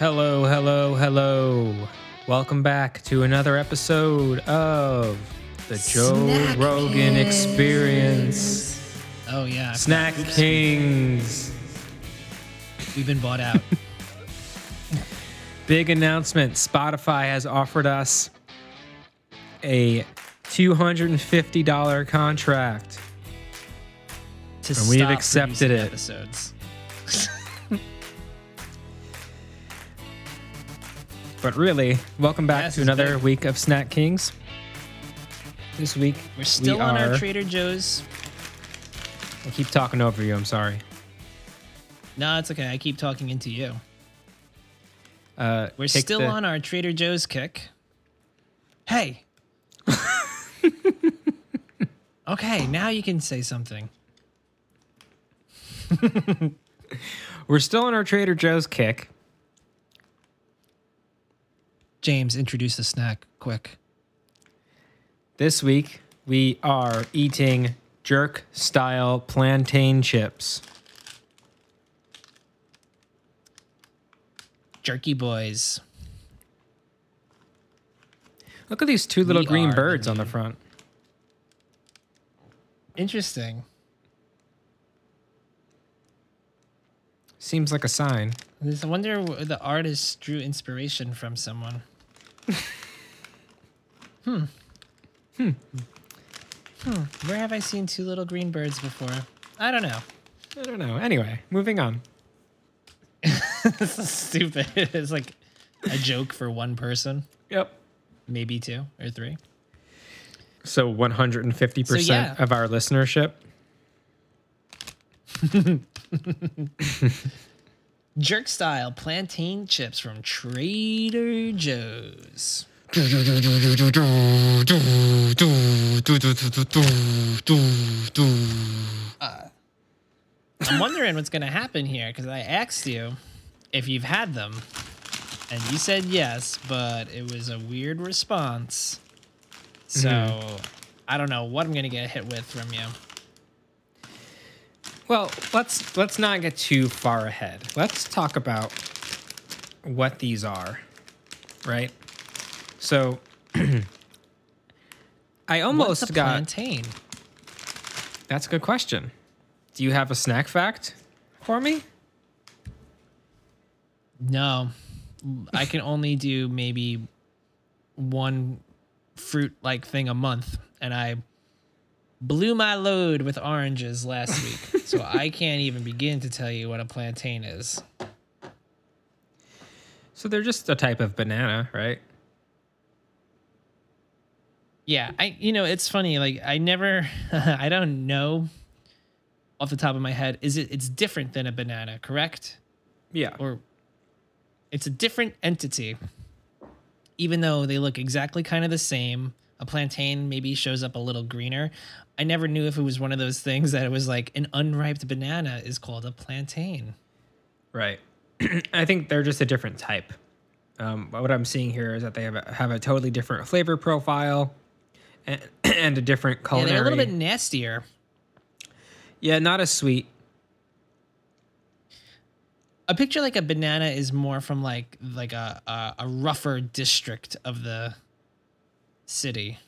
Hello, hello, hello. Welcome back to another episode of the Joe Snack Rogan Kings. Experience. Oh yeah, Snack Kings. we've been bought out. Big announcement Spotify has offered us a $250 contract. to And we've stop accepted it. Episodes. But really, welcome back Yes, to another big. week of Snack Kings. This week, We're still we on are, our Trader Joe's. I keep talking over you, I'm sorry. No, it's okay. I keep talking into you. Uh, We're still the- on our Trader Joe's kick. Hey. okay, now you can say something. We're still on our Trader Joe's kick. James, introduce the snack quick. This week, we are eating jerk style plantain chips. Jerky boys. Look at these two little We green are birds on the front. Interesting. Seems like a sign. I wonder where the artist drew inspiration from someone. Hmm. Hmm. Hmm. Where have I seen two little green birds before? I don't know. I don't know. Anyway, moving on. this is stupid. It's like a joke for one person, Yep. maybe two or three. So 150% So, yeah. of our listenership. Jerk style plantain chips from Trader Joe's. Uh, I'm wondering what's going to happen here because I asked you if you've had them, and you said yes, but it was a weird response. So mm-hmm. I don't know what I'm going to get hit with from you. Well, let's let's not get too far ahead. Let's talk about what these are, right? So I almost What's a got plantain? That's a good question. Do you have a snack fact for me? No, I can only do maybe one fruit like thing a month, and I blew my load with oranges last week, so I can't even begin to tell you what a plantain is. So they're just a type of banana, right? Yeah, I you know it's funny like I never I don't know off the top of my head is it it's different than a banana, correct? Yeah. or it's a different entity even though they look exactly kind of the same a plantain maybe shows up a little greener i never knew if it was one of those things that it was like an unripe banana is called a plantain Right. I think they're just a different type. Um, what I'm seeing here is that they have a, have a totally different flavor profile and, and a different yeah culinary. they're a little bit nastier Yeah, not as sweet. a picture like a banana is more from like like a a, a rougher district of the city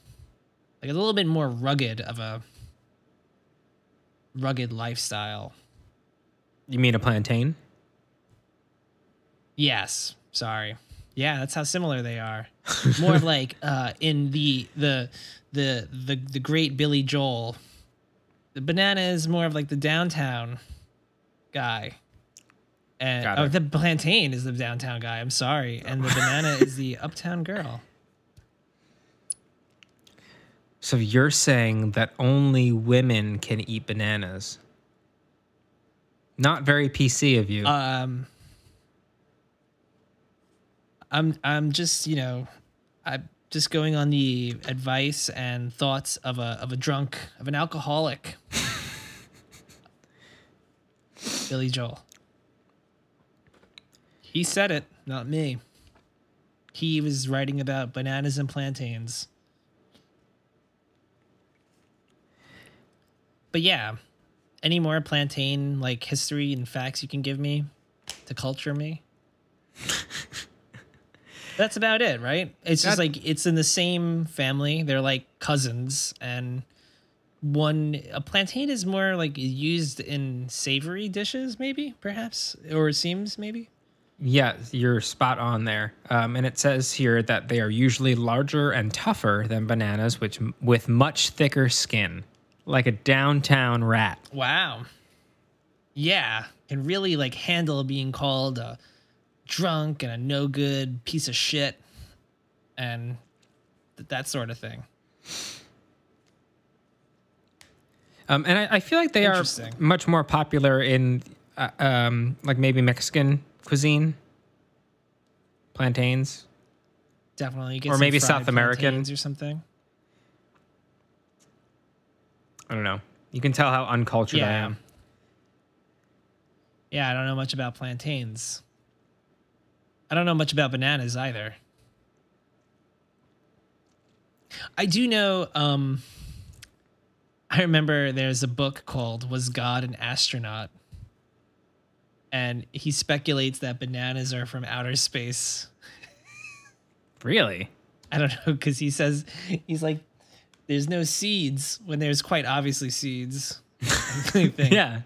like a little bit more rugged of a rugged lifestyle You mean a plantain? Yes. Sorry. Yeah, that's how similar they are. More of like uh, in the the the the the great Billy Joel. The banana is more of like the downtown guy. And oh, the plantain is the downtown guy. I'm sorry, and the banana is the uptown girl. So you're saying that only women can eat bananas? Not very PC of you. Um, I'm I'm just you know, I'm just going on the advice and thoughts of a of a drunk of an alcoholic. Billy Joel. He said it, not me. He was writing about bananas and plantains. But yeah, any more plantain like history and facts you can give me to culture me? That's about it, right? It's just like it's in the same family. They're like cousins, and one a plantain is more like used in savory dishes, maybe, perhaps, or it seems maybe. Yeah, you're spot on there. Um, and it says here that they are usually larger and tougher than bananas, which with much thicker skin, like a downtown rat. Wow. Yeah, can really like handle being called a drunk and a no good piece of shit, and th- that sort of thing. Um, and I, I feel like they are much more popular in, uh, um, like maybe Mexican cuisine. Plantains. Definitely, Or maybe South American. or something. I don't know. You can tell how uncultured I am. Yeah, I don't know much about plantains. I don't know much about bananas either. I do know um I remember there's a book called Was God an Astronaut? And he speculates that bananas are from outer space. Really? I don't know cuz he says he's like there's no seeds when there's quite obviously seeds. Yeah.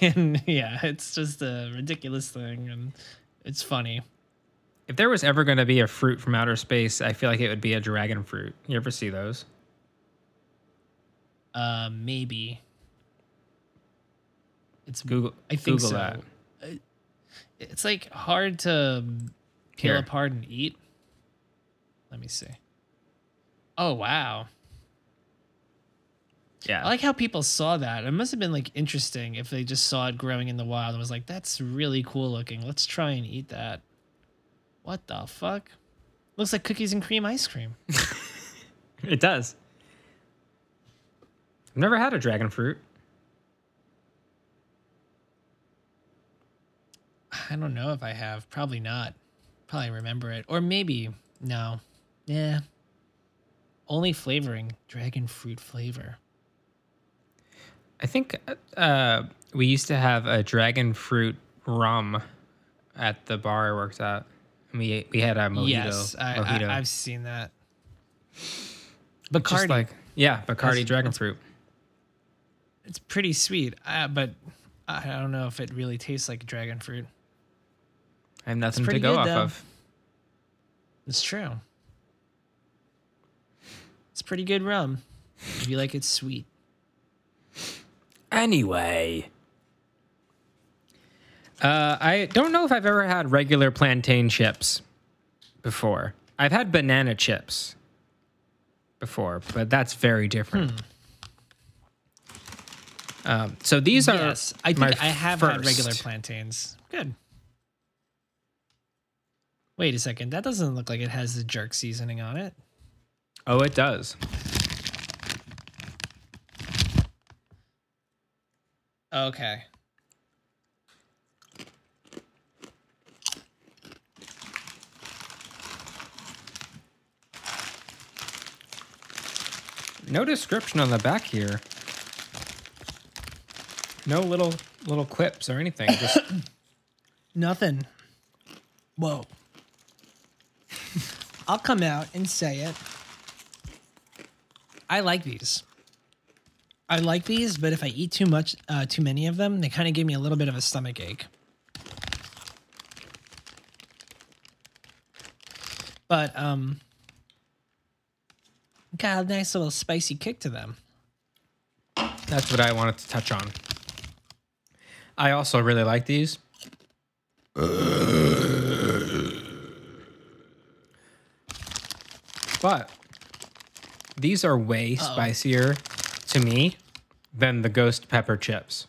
and yeah, it's just a ridiculous thing, and it's funny. If there was ever going to be a fruit from outer space, I feel like it would be a dragon fruit. You ever see those? Uh, maybe it's Google. I think Google so. that. Uh, It's like hard to peel Here. apart and eat. Let me see. Oh wow! Yeah. I like how people saw that. It must have been like interesting if they just saw it growing in the wild and was like, "That's really cool looking. Let's try and eat that." What the fuck? Looks like cookies and cream ice cream. It does. I've never had a dragon fruit. I don't know if I have. Probably not. Probably remember it. Or maybe. No. Yeah. Only flavoring. Dragon fruit flavor. I think uh, we used to have a dragon fruit rum at the bar I worked at. And we we had a mojito. yes, I, mojito. I, I've seen that. Just Bacardi. like yeah, Bacardi dragon fruit. it's pretty sweet, uh, but I don't know if it really tastes like dragon fruit. I have nothing to go good, off though. of. It's true. It's pretty good rum. If you like it sweet. Anyway. Uh, I don't know if I've ever had regular plantain chips before. I've had banana chips before, but that's very different. Um, so these are Yes, I my think I have had regular plantains. Good. Wait a second. That doesn't look like it has the jerk seasoning on it. Oh, it does. Okay. No description on the back here. No little little clips or anything. Just Nothing. Whoa. I'll come out and say it. I like these. I like these, but if I eat too much, uh, too many of them, they kind of give me a little bit of a stomach ache. But um, got a nice little spicy kick to them. That's what I wanted to touch on. I also really like these. But these are way spicier to me than the ghost pepper chips.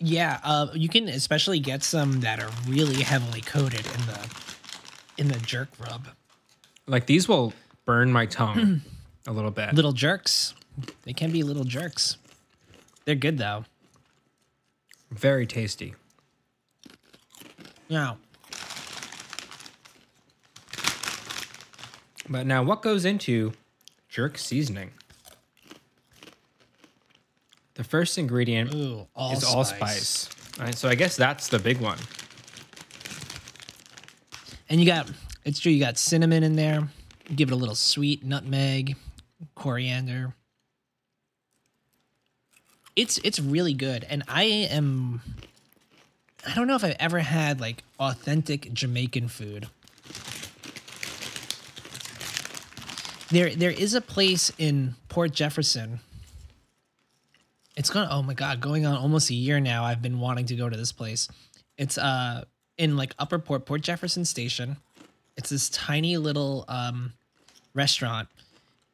Yeah, uh, you can especially get some that are really heavily coated in the in the jerk rub. Like these will burn my tongue a little bit. Little jerks. They can be little jerks. They're good though. Very tasty. Yeah. But now what goes into jerk seasoning? The first ingredient Ooh, all is allspice. All right, so I guess that's the big one. And you got it's true. You got cinnamon in there. Give it a little sweet nutmeg, coriander. It's it's really good, and I am. I don't know if I've ever had like authentic Jamaican food. There there is a place in Port Jefferson. It's gone. Oh my god, going on almost a year now. I've been wanting to go to this place. It's uh in like Upper Port Port Jefferson Station. It's this tiny little um restaurant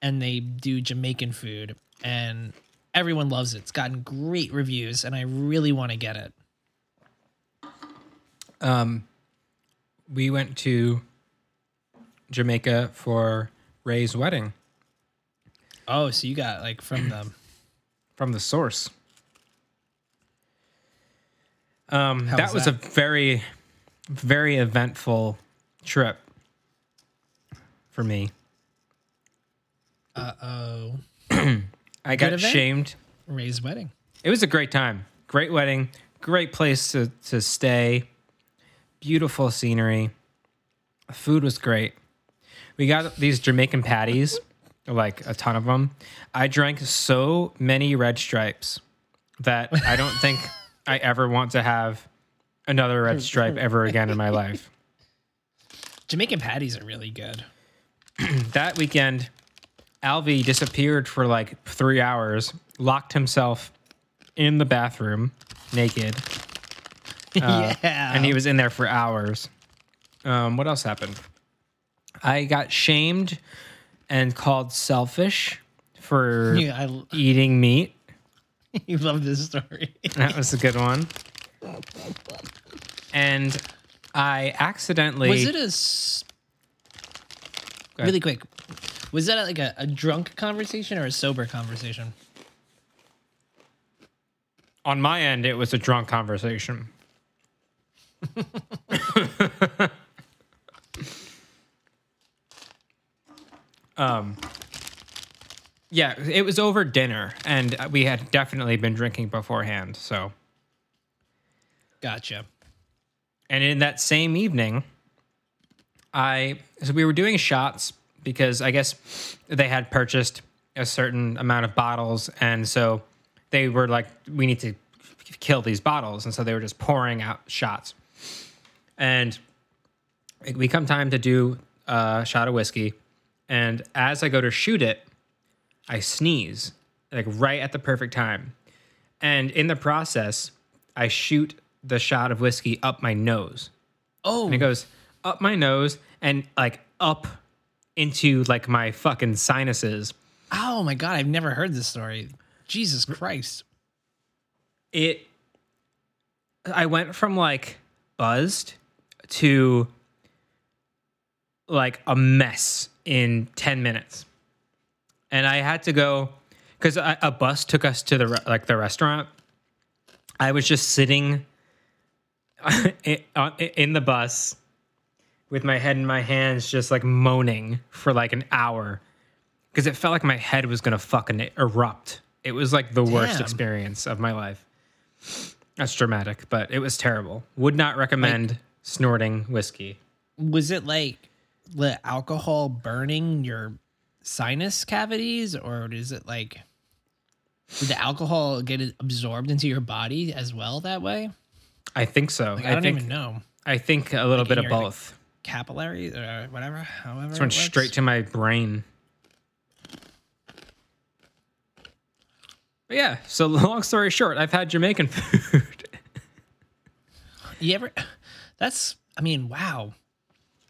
and they do Jamaican food and everyone loves it. It's gotten great reviews and I really want to get it. Um, we went to Jamaica for Ray's wedding Oh, so you got like from the from the source. Um, How that was was a very, very eventful trip for me. uh oh I got event? shamed. Ray's wedding. It was a great time. Great wedding. Great place to, to stay. Beautiful scenery. Food was great. We got these Jamaican patties, like a ton of them. I drank so many red stripes that I don't think I ever want to have another red stripe ever again in my life. Jamaican patties are really good. That weekend, Alvy disappeared for like three hours, locked himself in the bathroom naked. Uh, yeah. and he was in there for hours. Um, what else happened? I got shamed and called selfish for Yeah, I, eating meat. you love this story. That was a good one. And I accidentally Was it a s- really quick? Was that like a, a drunk conversation or a sober conversation? on my end. It was a drunk conversation. um, yeah, it was over dinner, and we had definitely been drinking beforehand. So, Gotcha. and in that same evening, I so we were doing shots because I guess they had purchased a certain amount of bottles, and so they were like, "We need to kill these bottles," and so they were just pouring out shots. And we come time to do a shot of whiskey, and as I go to shoot it, I sneeze like right at the perfect time, and in the process, I shoot the shot of whiskey up my nose. Oh, And it oh. goes up my nose and like up into like my fucking sinuses. oh my god! I've never heard this story. Jesus Christ! It I went from like buzzed to like a mess in 10 minutes. And I had to go cuz a, bus took us to the re- like the restaurant. I was just sitting uh, in, the bus with my head in my hands just like moaning for like an hour. Because it felt like my head was gonna fucking erupt. It was like the worst experience of my life. That's dramatic but it was terrible. Would not recommend snorting whiskey. Was it like the alcohol burning your sinus cavities, or is it like did the alcohol get absorbed into your body as well that way? i think so Like, I, i, don't think even know i think a little Like bit of your, like, both capillaries or uh, whatever. However, it it went works. straight to my brain but yeah so long story short i've had jamaican food You ever? That's. I mean, wow.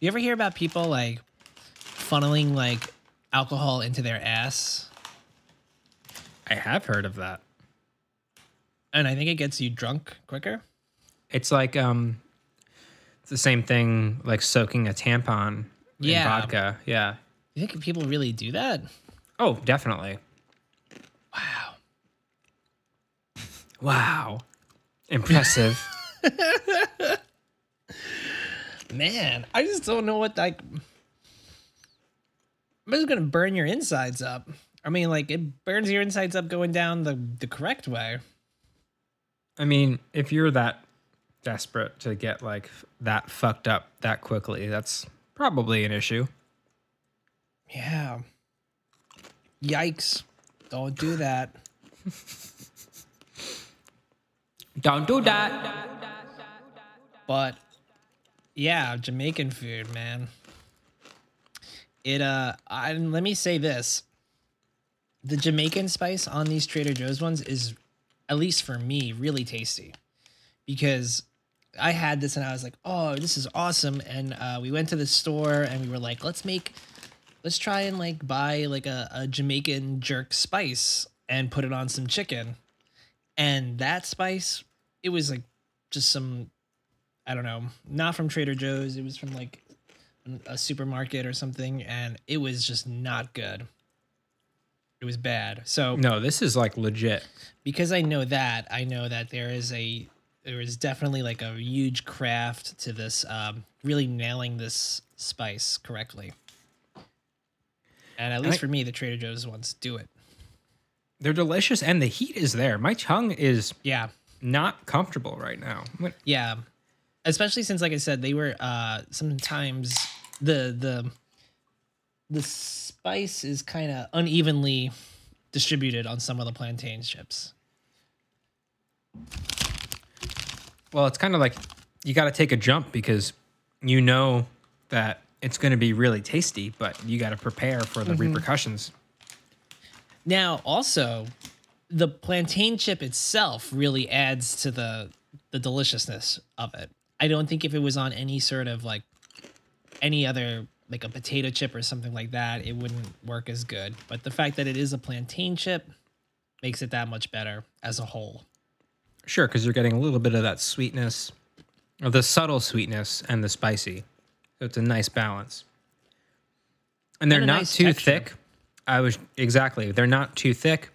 You ever hear about people like funneling like alcohol into their ass? i have heard of that And I think it gets you drunk quicker. It's like um, it's the same thing like soaking a tampon in vodka. Yeah. You think people really do that? Oh, definitely. Wow. Wow. Impressive. Man, I just don't know what like. This is gonna burn your insides up. I mean, like it burns your insides up going down the the correct way. I mean, if you're that desperate to get like that fucked up that quickly. That's probably an issue. Yeah. Yikes. Don't do that. Don't do that. But yeah, Jamaican food, man. It uh I, let me say this. The Jamaican spice on these Trader Joe's ones is at least for me really tasty. Because I had this and I was like, "Oh, this is awesome." And uh, we went to the store and we were like, "Let's make let's try and like buy like a, a Jamaican jerk spice and put it on some chicken." And that spice, it was like just some I don't know, not from Trader Joe's. It was from like a supermarket or something, and it was just not good. It was bad. So No, this is like legit. because I know that, I know that there is a there is definitely like a huge craft to this, um, really nailing this spice correctly. And at least I- for me, the Trader Joe's ones do it. They're delicious and the heat is there. My tongue is Yeah, not comfortable right now. Yeah. Especially since, like I said, they were uh sometimes the the the spice is kind of unevenly distributed on some of the plantain chips. Well, it's kind of like you got to take a jump because you know that it's going to be really tasty, but you got to prepare for the repercussions. Now, also, the plantain chip itself really adds to the the deliciousness of it. I don't think if it was on any sort of like any other like a potato chip or something like that, it wouldn't work as good. But the fact that it is a plantain chip makes it that much better as a whole. Sure, because you're getting a little bit of that sweetness, of the subtle sweetness and the spicy. So it's a nice balance. And they're And not nice too texture. thick. I was exactly. They're not too thick.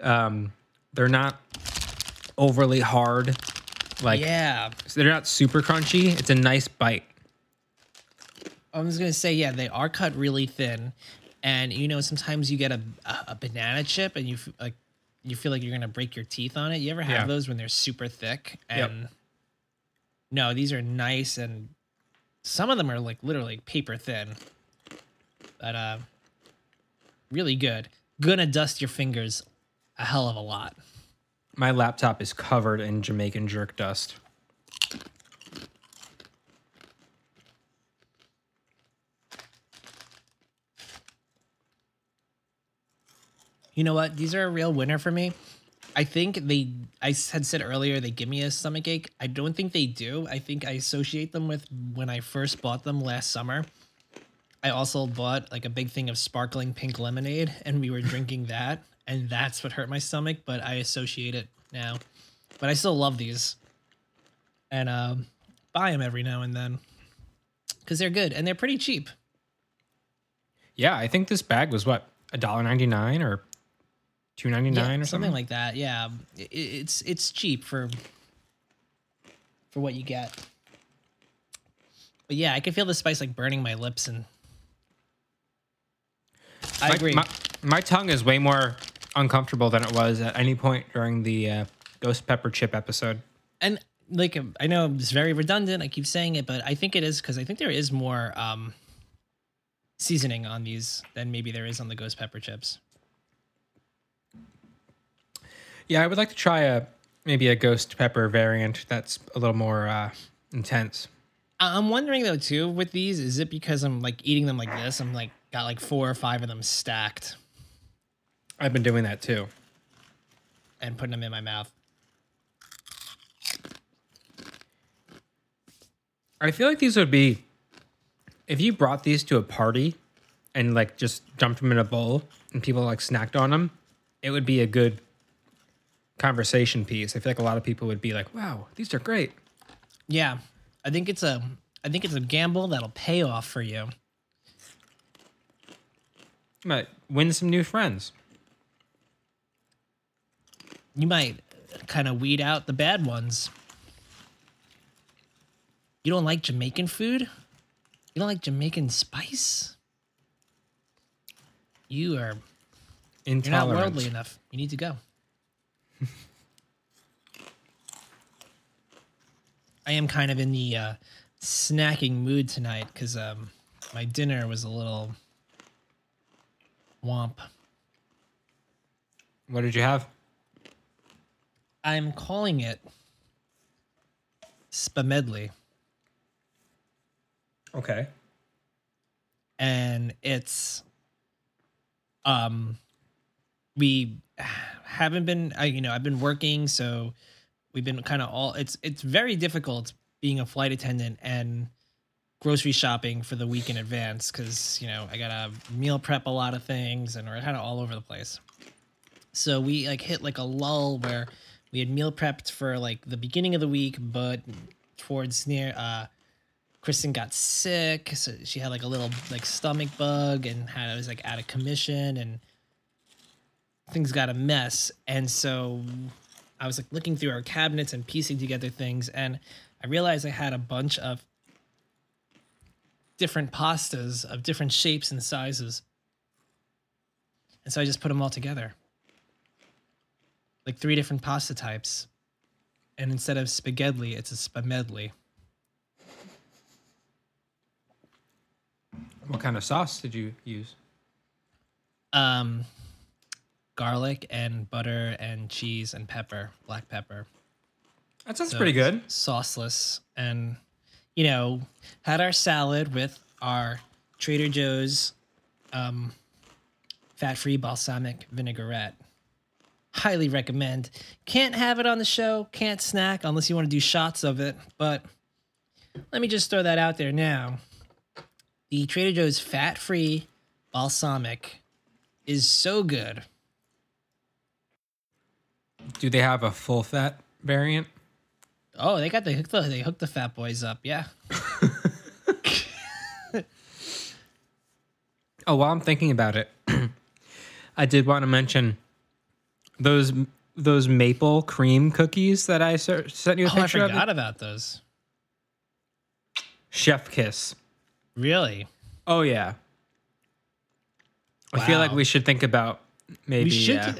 Um, they're not overly hard. Like yeah, so they're not super crunchy. It's a nice bite. I was gonna say yeah, they are cut really thin, and you know sometimes you get a a, banana chip and you like you feel like you're gonna break your teeth on it. You ever have Yeah. those when they're super thick? Yep. And no, these are nice, and some of them are like literally paper thin, but uh, really good. Gonna dust your fingers a hell of a lot. My laptop is covered in Jamaican jerk dust. You know what? These are a real winner for me. I think they, I had said earlier, they give me a stomach ache. I don't think they do. I think I associate them with when I first bought them last summer. I also bought like a big thing of sparkling pink lemonade and we were drinking that. And that's what hurt my stomach, but I associate it now. But I still love these and um, buy them every now and then because they're good and they're pretty cheap. Yeah, I think this bag was what a dollar ninety nine or two ninety nine or something. like that. Yeah, it's it's cheap for for what you get. But yeah, I can feel the spice like burning my lips, and I my, agree. My, my tongue is way more uncomfortable than it was at any point during the uh, ghost pepper chip episode. and like um, I know it's very redundant. I keep saying it, but I think it is because I think there is more um seasoning on these than maybe there is on the ghost pepper chips. Yeah, I would like to try a maybe a ghost pepper variant that's a little more uh, intense. I'm wondering though too with these, is it because I'm like eating them like this? I'm like got like four or five of them stacked I've been doing that too. and putting them in my mouth. I feel like these would be if you brought these to a party and like just dumped them in a bowl and people like snacked on them, it would be a good conversation piece. I feel like a lot of people would be like, "Wow, these are great." Yeah, I think it's a I think it's a gamble that'll pay off for you. You might win some new friends. You might kind of weed out the bad ones. You don't like Jamaican food? You don't like Jamaican spice? You are intolerant. you're not worldly enough. You need to go. I am kind of in the uh, snacking mood tonight because um, my dinner was a little womp. What did you have? I'm calling it spamedley, Okay. and it's um we haven't been I, you know I've been working so we've been kind of all it's it's very difficult being a flight attendant and grocery shopping for the week in advance because you know I gotta meal prep a lot of things and we're kind of all over the place. So we like hit like a lull where we had meal prepped for like the beginning of the week, but towards near uh Kristen got sick, so she had like a little like stomach bug and had it was like out of commission and things got a mess. And so I was like looking through our cabinets and piecing together things and I realized I had a bunch of different pastas of different shapes and sizes. And so I just put them all together. Like three different pasta types. And instead of spaghetti, it's a spamedley. What kind of sauce did you use? Um garlic and butter and cheese and pepper, black pepper. That sounds So pretty good. Sauceless and you know, had our salad with our Trader Joe's um fat-free balsamic vinaigrette. Highly recommend. Can't have it on the show, can't snack unless you want to do shots of it, but let me just throw that out there now. The Trader Joe's fat-free balsamic is so good. Do they have a full fat variant? Oh, they got the hook the they hooked the fat boys up, yeah. Oh, while I'm thinking about it, I did want to mention those those maple cream cookies that I ser- sent you a Oh, I picture of. I forgot about those. Chef kiss. Really? Oh yeah. I feel like we should think about maybe we should. uh,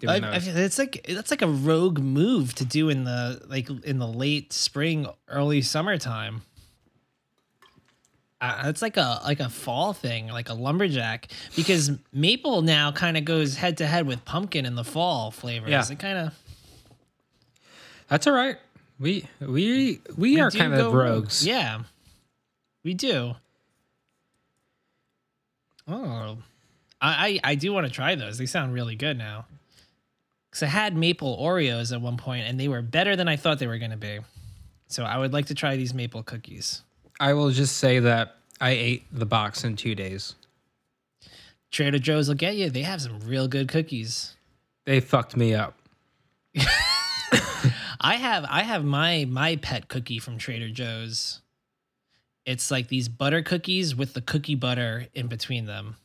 do I, I it's like that's like a rogue move to do in the like in the late spring, early summertime. Uh, it's like a like a fall thing, like a lumberjack, because maple now kind of goes head to head with pumpkin in the fall flavors. Yeah. It kind of That's all right. We we we, are kind of rogues. Yeah, we do. Oh, I I, I do want to try those. They sound really good now. Because I had maple Oreos at one point, and they were better than I thought they were going to be. So I would like to try these maple cookies. I will just say that I ate the box in two days. Trader Joe's will get you. They have some real good cookies. They fucked me up. I have I have my my pet cookie from Trader Joe's. It's like these butter cookies with the cookie butter in between them.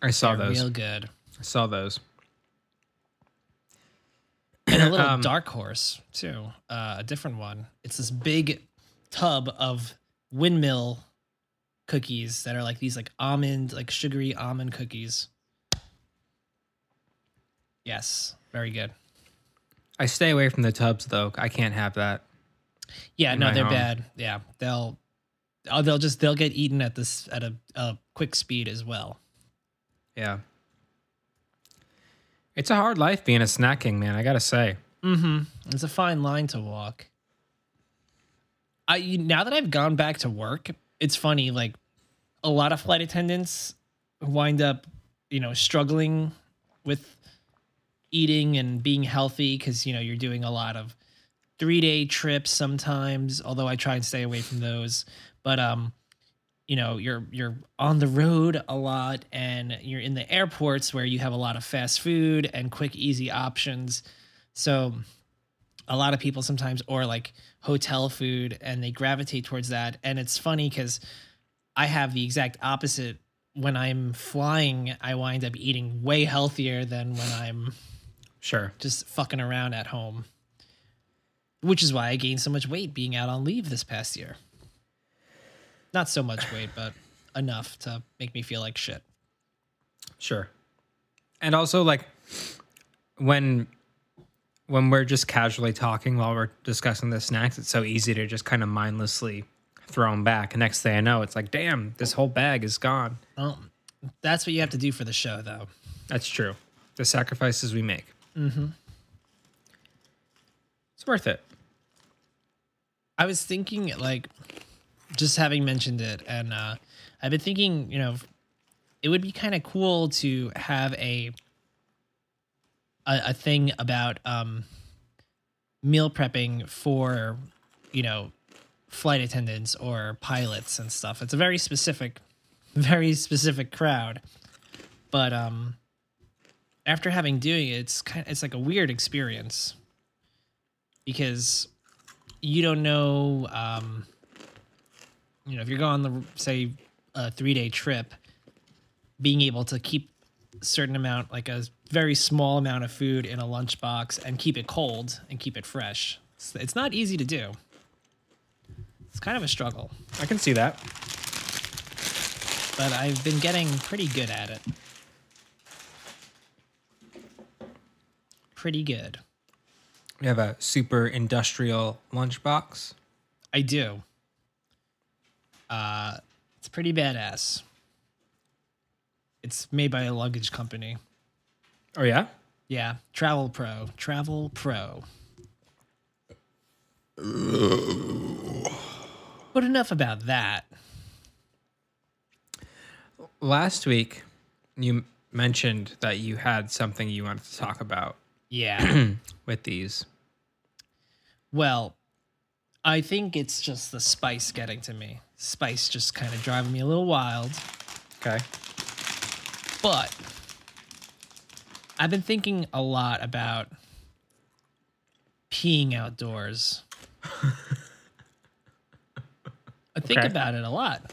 I saw They're those. real good. I saw those. and a little Um, dark horse too uh, a different one it's this big tub of windmill cookies that are like these like almond like sugary almond cookies yes very good I stay away from the tubs though. I can't have that. yeah no they're home. bad yeah they'll oh, they'll just they'll get eaten at this at a, a quick speed as well Yeah. It's a hard life being a snacking man, I gotta say. Mm-hmm. It's a fine line to walk. I now that I've gone back to work, it's funny. Like a lot of flight attendants wind up, you know, struggling with eating and being healthy because you know you're doing a lot of three day trips sometimes. Although I try and stay away from those, but um, you know you're you're on the road a lot and you're in the airports where you have a lot of fast food and quick easy options so a lot of people sometimes or like hotel food and they gravitate towards that and it's funny because i have the exact opposite when i'm flying i wind up eating way healthier than when i'm Sure. just fucking around at home which is why i gained so much weight being out on leave this past year not so much weight but enough to make me feel like shit Sure. And also like when when we're just casually talking while we're discussing the snacks, it's so easy to just kind of mindlessly throw them back. And next thing I know, it's like, damn, this whole bag is gone. Well, that's what you have to do for the show, though. That's true. The sacrifices we make. Mm-hmm. It's worth it. I was thinking, like, just having mentioned it, and uh, I've been thinking, you know, it would be kind of cool to have a, a a thing about um, meal prepping for, you know, flight attendants or pilots and stuff. It's a very specific, very specific crowd, but um, after having doing it, it's kind, of, it's like a weird experience because you don't know um you know if you're going the say a three day trip being able to keep certain amount like a very small amount of food in a lunchbox and keep it cold and keep it fresh it's, it's not easy to do it's kind of a struggle I can see that. but i've been getting pretty good at it pretty good We have a super industrial lunchbox. I do. Uh, it's pretty badass. It's made by a luggage company. Oh, yeah? Yeah, Travel Pro. Travel Pro. But enough about that. Last week, you mentioned that you had something you wanted to talk about Yeah. with these. well, I think it's just the spice getting to me. Spice just kind of driving me a little wild. Okay. But I've been thinking a lot about peeing outdoors. I think Okay. about it a lot.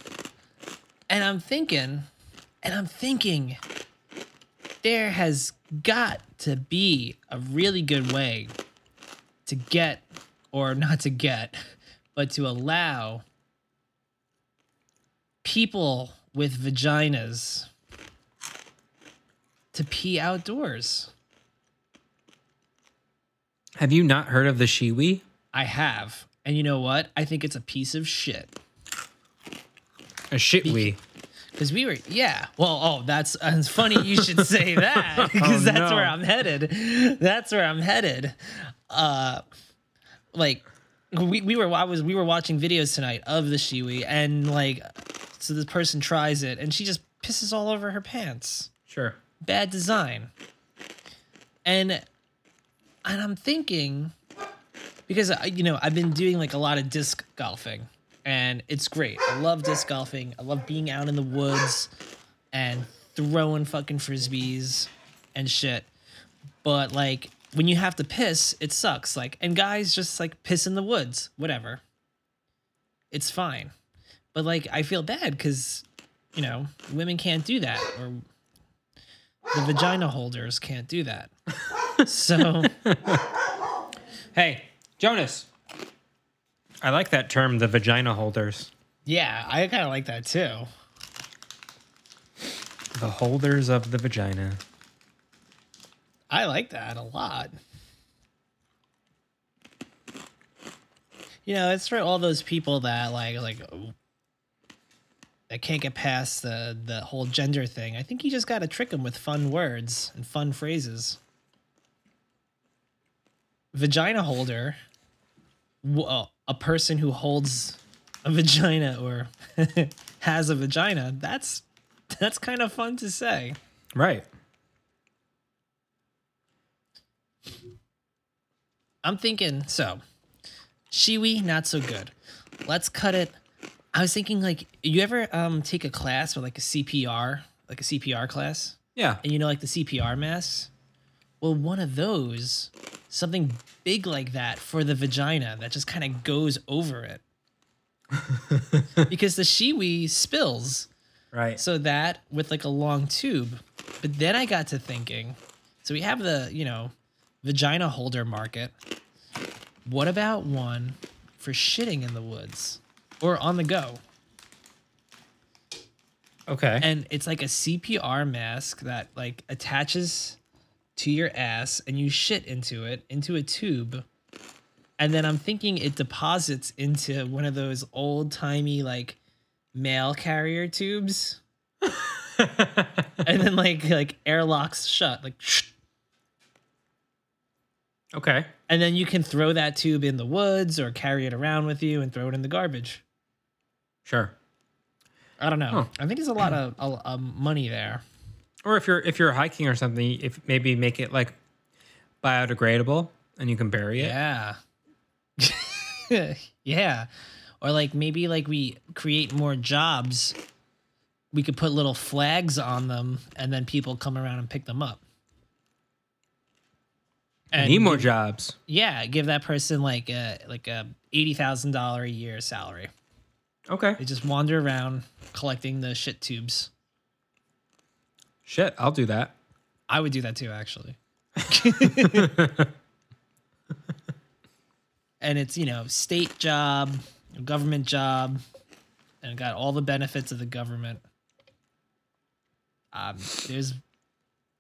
And I'm thinking, and I'm thinking, there has got to be a really good way to get, or not to get, but to allow people with vaginas to pee outdoors. Have you not heard of the Shewee? I have. And you know what? I think it's a piece of shit. A shitwi. Because we were, yeah. Well, oh, that's uh, it's funny you should say that because Oh, that's no. where I'm headed. That's where I'm headed. Uh, like we, we were I was we were watching videos tonight of the Shewee and like so this person tries it and she just pisses all over her pants. Sure. Bad design. And and I'm thinking because I, you know I've been doing like a lot of disc golfing and it's great. I love disc golfing. I love being out in the woods and throwing fucking frisbees and shit. But like when you have to piss, it sucks. Like and guys just like piss in the woods, whatever. It's fine. But like I feel bad cuz you know, women can't do that or the vagina holders can't do that. So Hey, Jonas. I like that term, the vagina holders. yeah, I kind of like that too. The holders of the vagina. I like that a lot. You know, it's for all those people that like like that can't get past the the whole gender thing. I think you just got to trick them with fun words and fun phrases. Vagina holder, well, uh, a person who holds a vagina or has a vagina. That's that's kind of fun to say. Right. I'm thinking so. Shewee, not so good. Let's cut it. I was thinking like you ever um take a class with like a CPR, like a CPR class, Yeah. and you know like the CPR masks? Well, one of those, something big like that for the vagina that just kind of goes over it. because the Shewee spills. Right. So that with like a long tube. But then I got to thinking, so we have the, you know, vagina holder market. What about one for shitting in the woods or on the go? Okay. And it's like a CPR mask that like attaches to your ass and you shit into it, into a tube. And then I'm thinking it deposits into one of those old timey like mail carrier tubes. and then like like airlocks shut like okay. and then you can throw that tube in the woods or carry it around with you and throw it in the garbage. Sure. I don't know. Huh. I think there's a lot of uh, um, money there. Or if you're if you're hiking or something, if maybe make it like biodegradable and you can bury it. Yeah. yeah. Or like maybe like we create more jobs. We could put little flags on them and then people come around and pick them up. And Need more give- jobs. Yeah, give that person like a like a eighty thousand dollar a year salary. Okay. They just wander around collecting the shit tubes. Shit, I'll do that. I would do that too, actually. and it's you know state job, government job, and got all the benefits of the government. Um, there's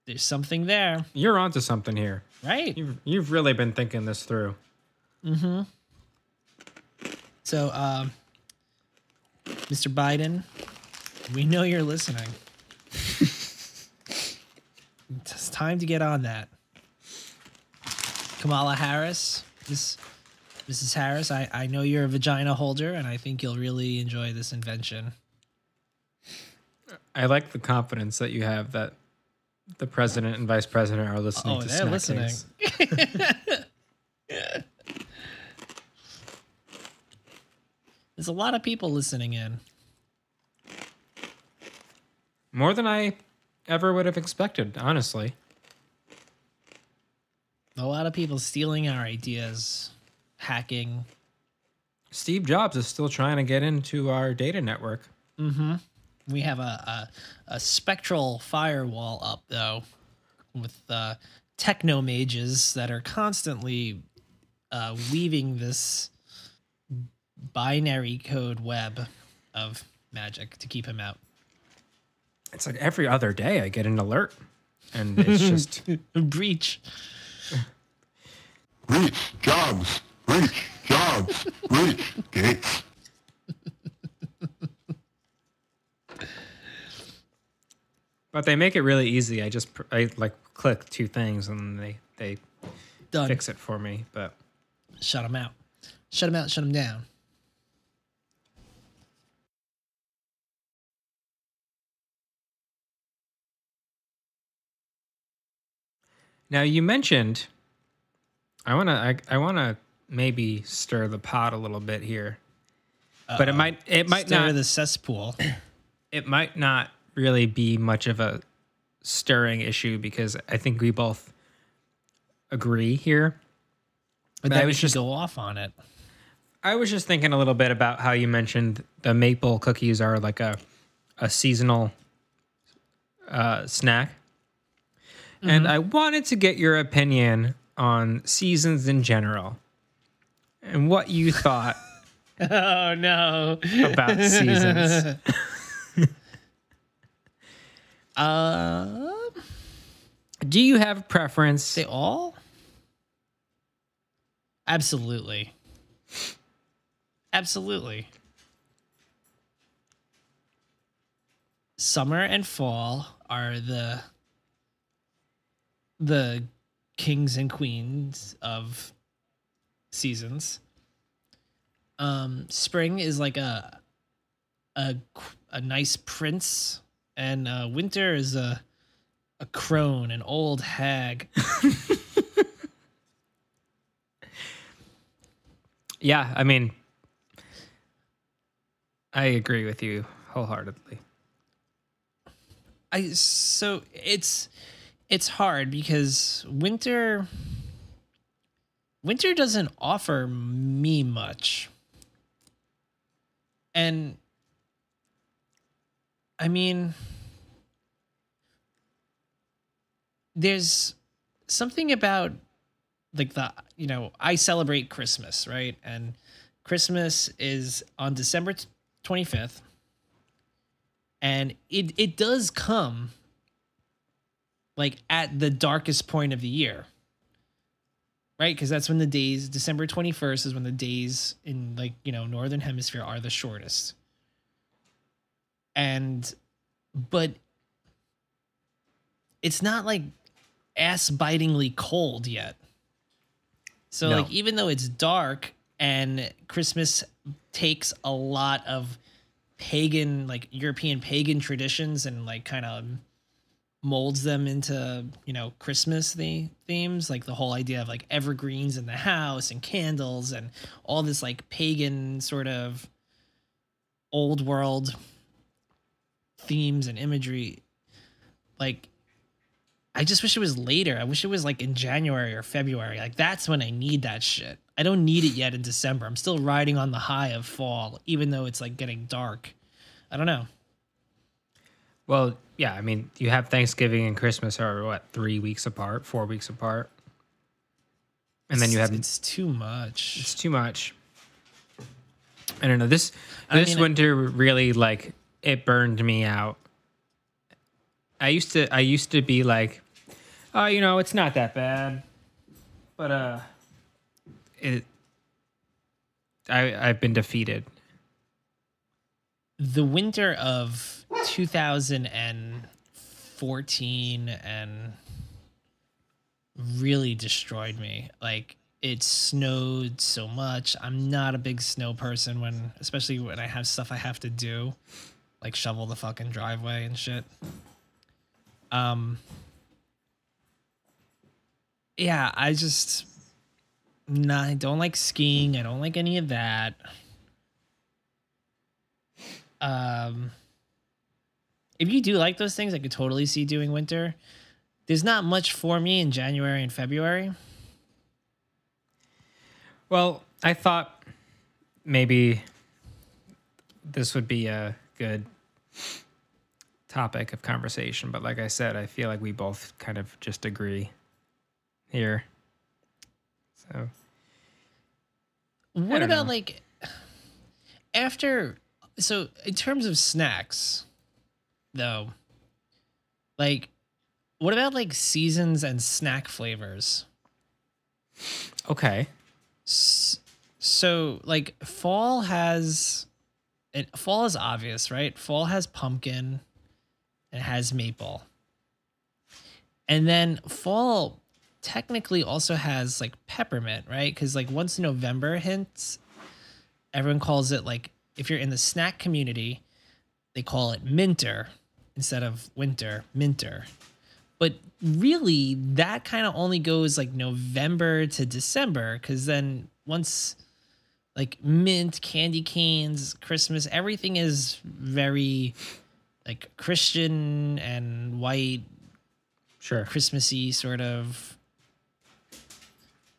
there's something there, You're onto something here. right? You've you've really been thinking this through. Mm-hmm. So, um, Mr. Biden, we know you're listening. it's time to get on that. Kamala Harris, this Mrs. Harris, I, I know you're a vagina holder, and I think you'll really enjoy this invention. I like the confidence that you have that the president and vice president are listening Oh, to they're Snack listening. Cakes. There's a lot of people listening in. More than I ever would have expected, honestly. A lot of people stealing our ideas, hacking, Steve Jobs is still trying to get into our data network. Mm-hmm. We have a, a a spectral firewall up though, with uh, techno mages that are constantly uh, weaving this binary code web of magic to keep him out. It's like every other day I get an alert, and it's just Breach. Breach jobs, Breach jobs, breach gates. But they make it really easy. I just I like click two things and they they Done. fix it for me. But Shut them out. Shut them out. Shut them down. Now you mentioned I want to I, I want to maybe stir the pot a little bit here. But it might it might Stir not the cesspool. it might not really be much of a stirring issue because I think we both agree here. But I was just- go off on it. I was just thinking a little bit about how you mentioned the maple cookies are like a a seasonal uh, snack, and I wanted to get your opinion on seasons in general and what you thought Oh no. about seasons. Uh, Do you have a preference? they all? Absolutely. Absolutely. Summer and fall are the the kings and queens of seasons. Um spring is like a a a nice prince and uh winter is a a crone, an old hag. Yeah, I mean, I agree with you wholeheartedly. I so it's it's hard because winter winter doesn't offer me much. And I mean there's something about like the you know, I celebrate Christmas, right? And Christmas is on December 25th and it it does come like at the darkest point of the year. Right? Because that's when the days, December 21st is when the days in like, you know, northern hemisphere are the shortest. And but it's not like ass bitingly cold yet. So No. like even though it's dark and Christmas takes a lot of pagan like European pagan traditions and like kind of molds them into, you know, Christmas the themes, like the whole idea of like evergreens in the house and candles and all this like pagan sort of old world themes and imagery like I just wish it was later. I wish it was like in January or February. Like that's when I need that shit. I don't need it yet in December. I'm still riding on the high of fall, even though it's like getting dark. I don't know. Well, yeah, I mean, you have Thanksgiving and Christmas are what, three weeks apart, four weeks apart? And then you have it's too much. It's too much. I don't know. This I this mean, winter really like it burned me out. I used to I used to be like, oh, you know, it's not that bad, but uh, it. I I've been defeated. The winter of 2014 and really destroyed me. Like it snowed so much. I'm not a big snow person when especially when I have stuff I have to do, like shovel the fucking driveway and shit. Um Yeah, I just nah, I don't like skiing. I don't like any of that. Um if you do like those things, I could totally see doing winter. There's not much for me in January and February. Well, I thought maybe this would be a good topic of conversation, but like I said, I feel like we both kind of just agree here. So, What about know. like after so in terms of snacks though like what about like seasons and snack flavors? Okay. S- so like fall has it fall is obvious right? Fall has pumpkin and it has maple. And then fall technically also has like peppermint right? Because like once november hits everyone calls it like if you're in the snack community they call it minter instead of winter minter but really that kind of only goes like november to december because then once like mint candy canes christmas everything is very like christian and white Sure. christmassy sort of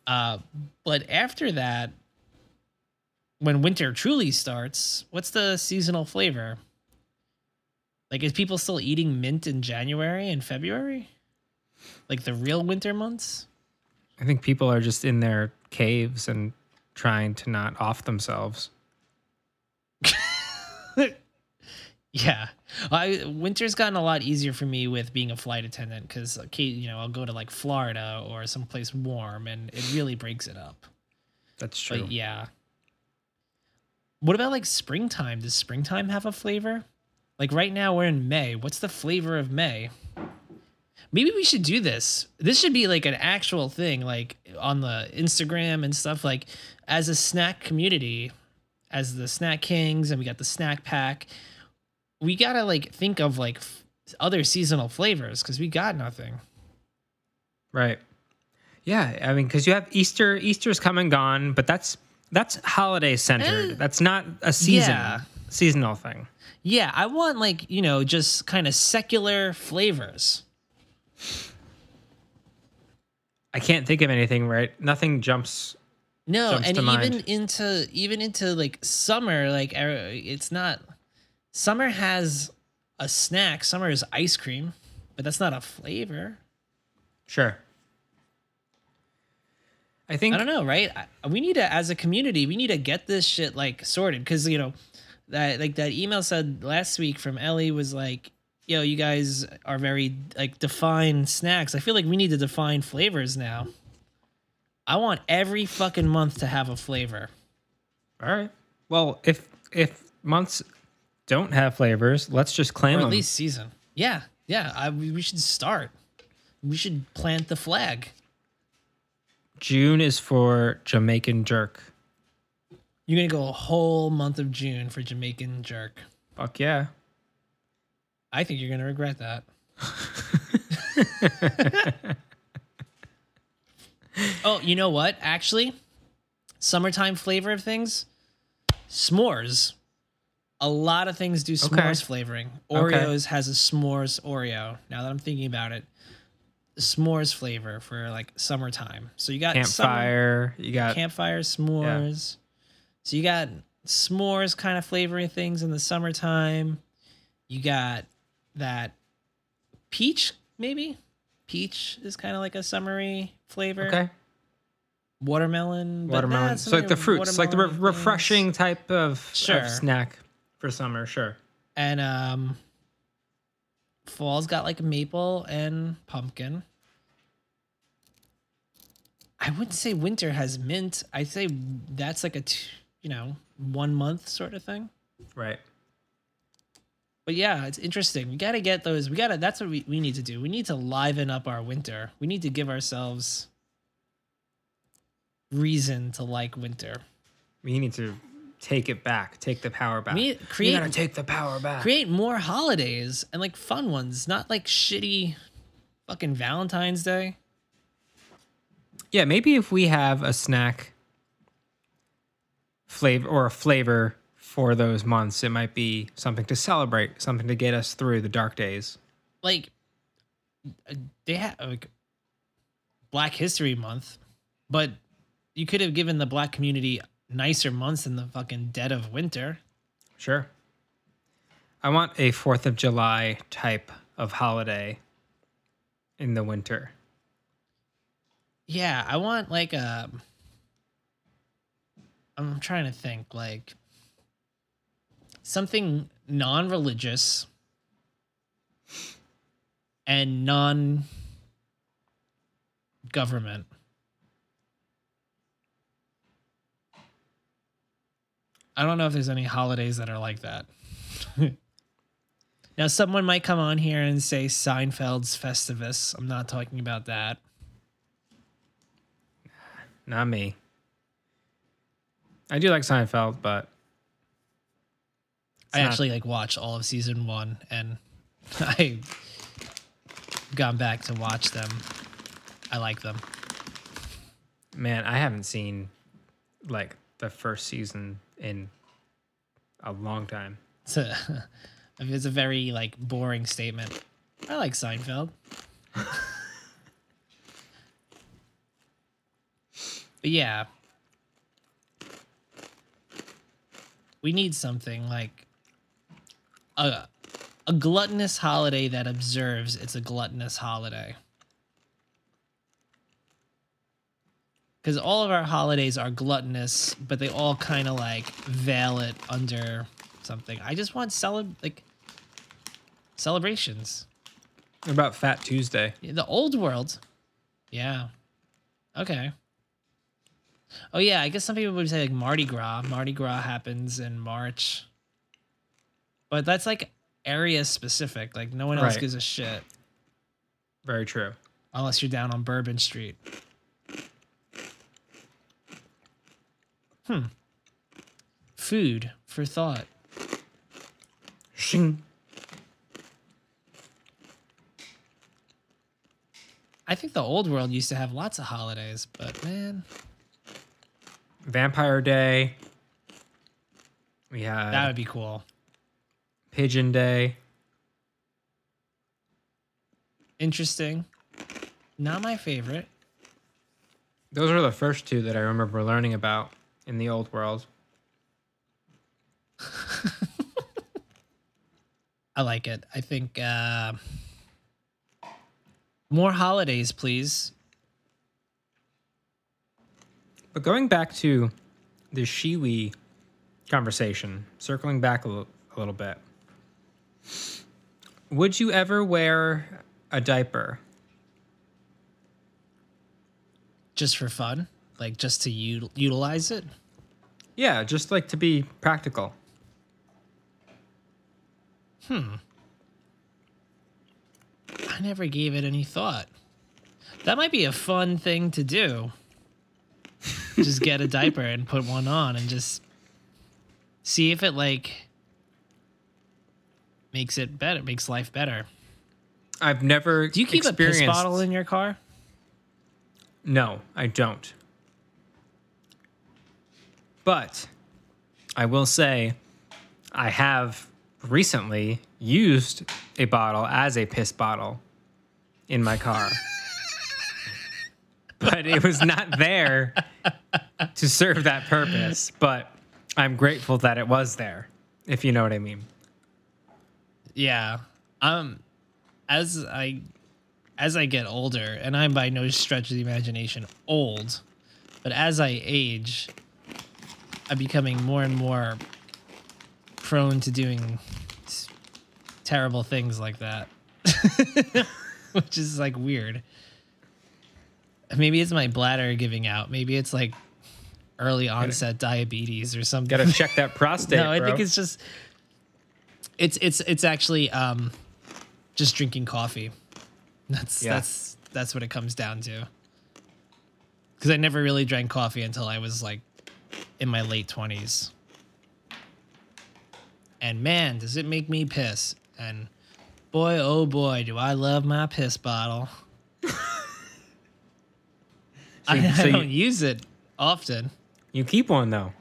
uh but after that when winter truly starts what's the seasonal flavor like is people still eating mint in january and february like the real winter months I think people are just in their caves and trying to not off themselves. yeah I, winter's gotten a lot easier for me with being a flight attendant because uh, you know i'll go to like florida or someplace warm and it really breaks it up That's true. But yeah. What about like springtime? Does springtime have a flavor? Like right now we're in May. What's the flavor of May? Maybe we should do this. This should be like an actual thing, like on the Instagram and stuff. Like as a snack community, as the snack kings, and we got the snack pack. We gotta like think of like f- other seasonal flavors because we got nothing. Right. Yeah, I mean, because you have Easter. Easter's come and gone, but that's that's holiday centered. Eh, that's not a season yeah. seasonal thing. Yeah, I want like you know just kind of secular flavors. I can't think of anything. Right? Nothing jumps. No, jumps and even mind. into even into like summer, like er, it's not. Summer has a snack. Summer is ice cream, but that's not a flavor. Sure. I think I don't know, right? We need to, as a community, we need to get this shit like sorted because you know that like that email said last week from Ellie was like yo, you guys are very like define snacks. I feel like we need to define flavors now. I want every fucking month to have a flavor. All right. Well, if if months don't have flavors, let's just claim or at them. least season. Yeah, yeah. I, we we should start. We should plant the flag. June is for Jamaican jerk. You're gonna go a whole month of June for Jamaican jerk. Fuck yeah. I think you're gonna regret that. oh, you know what? Actually, summertime flavor of things, s'mores. A lot of things do s'mores flavoring. Okay. Oreos has a s'mores Oreo. Now that I'm thinking about it, s'mores flavor for like summertime. So you got summer- Campfire. You got campfire s'mores. So you got s'mores kind of flavoring things in the summertime. You got that peach, maybe. Peach is kind of like a summery flavor. okay. Watermelon, Watermelon. So like the fruits, like the re- watermelon things. refreshing type of, of snack for summer. Sure. And um, fall's got like maple and pumpkin. I wouldn't say winter has mint. I'd say that's like a, t- you know, one month sort of thing. Right. But yeah, it's interesting. We got to get those. We got to, that's what we, we need to do. We need to liven up our winter. We need to give ourselves reason to like winter. We need to take it back. Take the power back. We We create- gotta take the power back. Create more holidays and like fun ones, not like shitty fucking Valentine's Day. Yeah, maybe if we have a snack flavor or a flavor for those months, it might be something to celebrate, something to get us through the dark days. Like uh, they have like Black History Month, but you could have given the black community nicer months in the fucking dead of winter. Sure. I want a 4th of July type of holiday in the winter. Yeah, I want like a. I'm trying to think like something non-religious and non-government. I don't know if there's any holidays that are like that. now, someone might come on here and say Seinfeld's Festivus. I'm not talking about that. Not me. I do like Seinfeld, but I not- actually like watched all of season one, and I've gone back to watch them. I like them. man, I haven't seen like the first season in a long time. It's a, it's a very like boring statement. I like Seinfeld. but yeah, we need something like a a gluttonous holiday that observes it's a gluttonous holiday. Because all of our holidays are gluttonous, but they all kind of like veil it under something. I just want celeb like celebrations. What about Fat Tuesday? The old world. Yeah. Okay. Oh yeah, I guess some people would say like Mardi Gras. Mardi Gras happens in March. But that's like area specific. Like no one else Right. gives a shit Very true. unless you're down on Bourbon Street. Hmm. Food for thought. Shing. I think the old world used to have lots of holidays, but man, Vampire Day. We had that would be cool. Pigeon Day. Interesting. Not my favorite. Those are the first two that I remember learning about in the old world. I like it. I think uh, more holidays, please. But going back to the Shewee conversation, circling back a little, little bit. Would you ever wear a diaper? Just for fun, like just to u- utilize it. Yeah, just like to be practical. Hmm. I never gave it any thought. That might be a fun thing to do. just get a diaper and put one on and just see if it like makes it better, makes life better. I've never. Do you keep a piss bottle in your car? No, I don't. But I will say I have recently used a bottle as a piss bottle in my car. but it was not there to serve that purpose. But I'm grateful that it was there, if you know what I mean. Yeah. Um as I as I get older, and I'm by no stretch of the imagination old, but as I age, I'm becoming more and more prone to doing terrible things like that. Which is like weird. Maybe it's my bladder giving out. Maybe it's like early onset diabetes or something. Got to check that prostate. no, I bro. think it's just it's it's it's actually um just drinking coffee. That's Yeah. that's that's what it comes down to. Cuz I never really drank coffee until I was like in my late 20s. And man, does it make me piss. And boy, oh boy, do I love my piss bottle. I, so I you- don't use it often. you keep one though.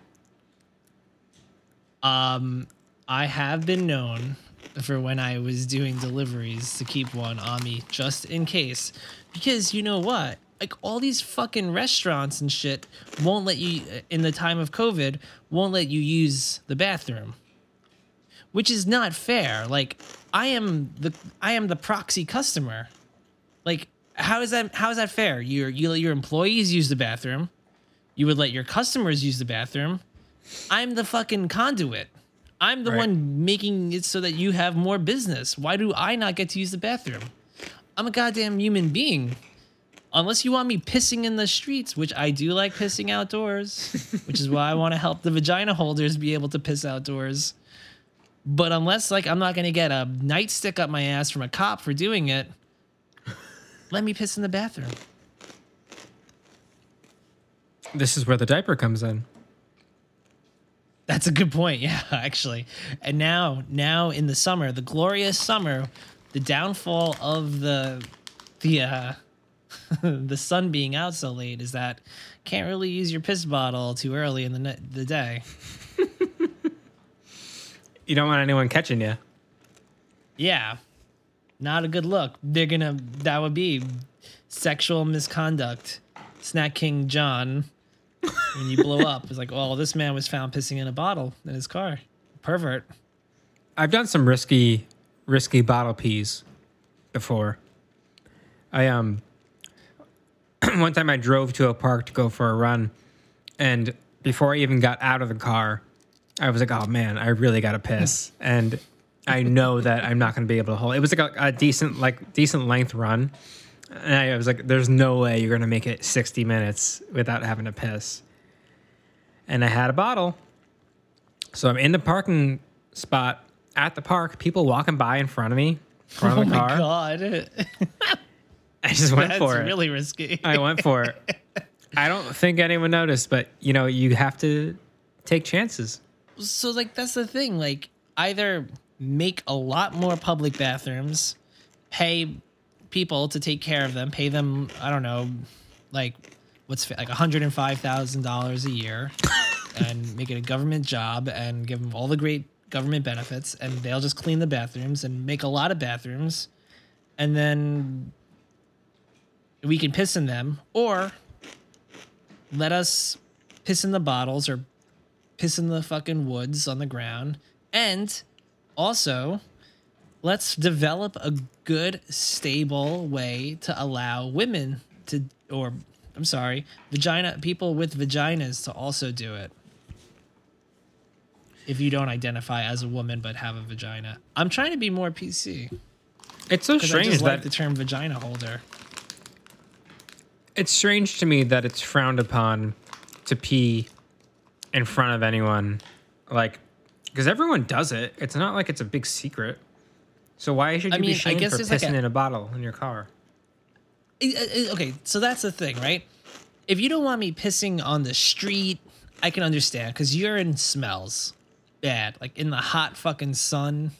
Um, I have been known for when I was doing deliveries to keep one on me just in case. Because you know what? Like all these fucking restaurants and shit won't let you uh, in the time of COVID won't let you use the bathroom. Which is not fair. Like I am the I am the proxy customer. Like how is that how is that fair? Your you let your employees use the bathroom. You would let your customers use the bathroom. I'm the fucking conduit. I'm the Right. one making it so that you have more business. Why do I not get to use the bathroom? I'm a goddamn human being. Unless you want me pissing in the streets, which I do like pissing outdoors, which is why I want to help the vagina holders be able to piss outdoors. But unless like I'm not gonna get a nightstick up my ass from a cop for doing it, let me piss in the bathroom. This is where the diaper comes in. That's a good point. Yeah, actually. And now, now in the summer, the glorious summer, the downfall of the the uh the sun being out so late is that can't really use your piss bottle too early in the ne- the day. You don't want anyone catching you. Yeah. Not a good look. They're to that would be sexual misconduct. Snack King John when you blow up. It's like, "Oh, this man was found pissing in a bottle in his car." Pervert. I've done some risky, risky bottle peas before. I um, one time I drove to a park to go for a run, and before I even got out of the car, I was like, "Oh man, I really got to piss," and I know that I'm not going to be able to hold. It was like a, a decent, like decent length run, and I was like, "There's no way you're going to make it 60 minutes without having to piss." And I had a bottle, so I'm in the parking spot at the park. People walking by in front of me, in front Oh of the car. Oh my car. god. I just went That's for it. really risky. I went for it. I don't think anyone noticed, but you know, you have to take chances. so like that's the thing like either make a lot more public bathrooms pay people to take care of them pay them i don't know like what's like $105000 a year and make it a government job and give them all the great government benefits and they'll just clean the bathrooms and make a lot of bathrooms and then we can piss in them or let us piss in the bottles or piss in the fucking woods on the ground. And also, let's develop a good, stable way to allow women to, or I'm sorry, vagina people with vaginas to also do it. If you don't identify as a woman but have a vagina, I'm trying to be more PC. It's so 'Cause I strange just like that the term vagina holder. It's strange to me that it's frowned upon to pee in front of anyone, like because everyone does it. It's not like it's a big secret. So why should you I mean, be shamed guess for there's like pissing a- in a bottle in your car? Okay, so that's the thing, right? If you don't want me pissing on the street, I can understand because urine smells bad. Like in the hot fucking sun,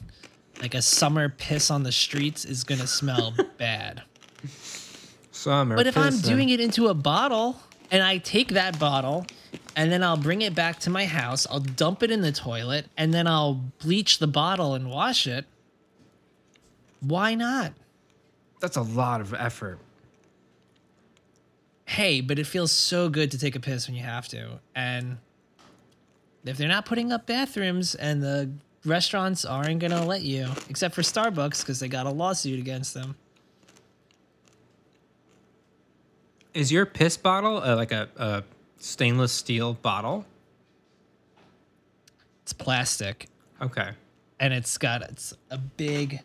like a summer piss on the streets is gonna smell bad. But if I'm doing it into a bottle and I take that bottle and then I'll bring it back to my house, I'll dump it in the toilet and then I'll bleach the bottle and wash it. Why not? that's a lot of effort. hey, but it feels so good to take a piss when you have to. And if they're not putting up bathrooms and the restaurants aren't going to let you, except for Starbucks because they got a lawsuit against them. Is your piss bottle uh, like a, a stainless steel bottle? It's plastic Okay. and it's got it's a big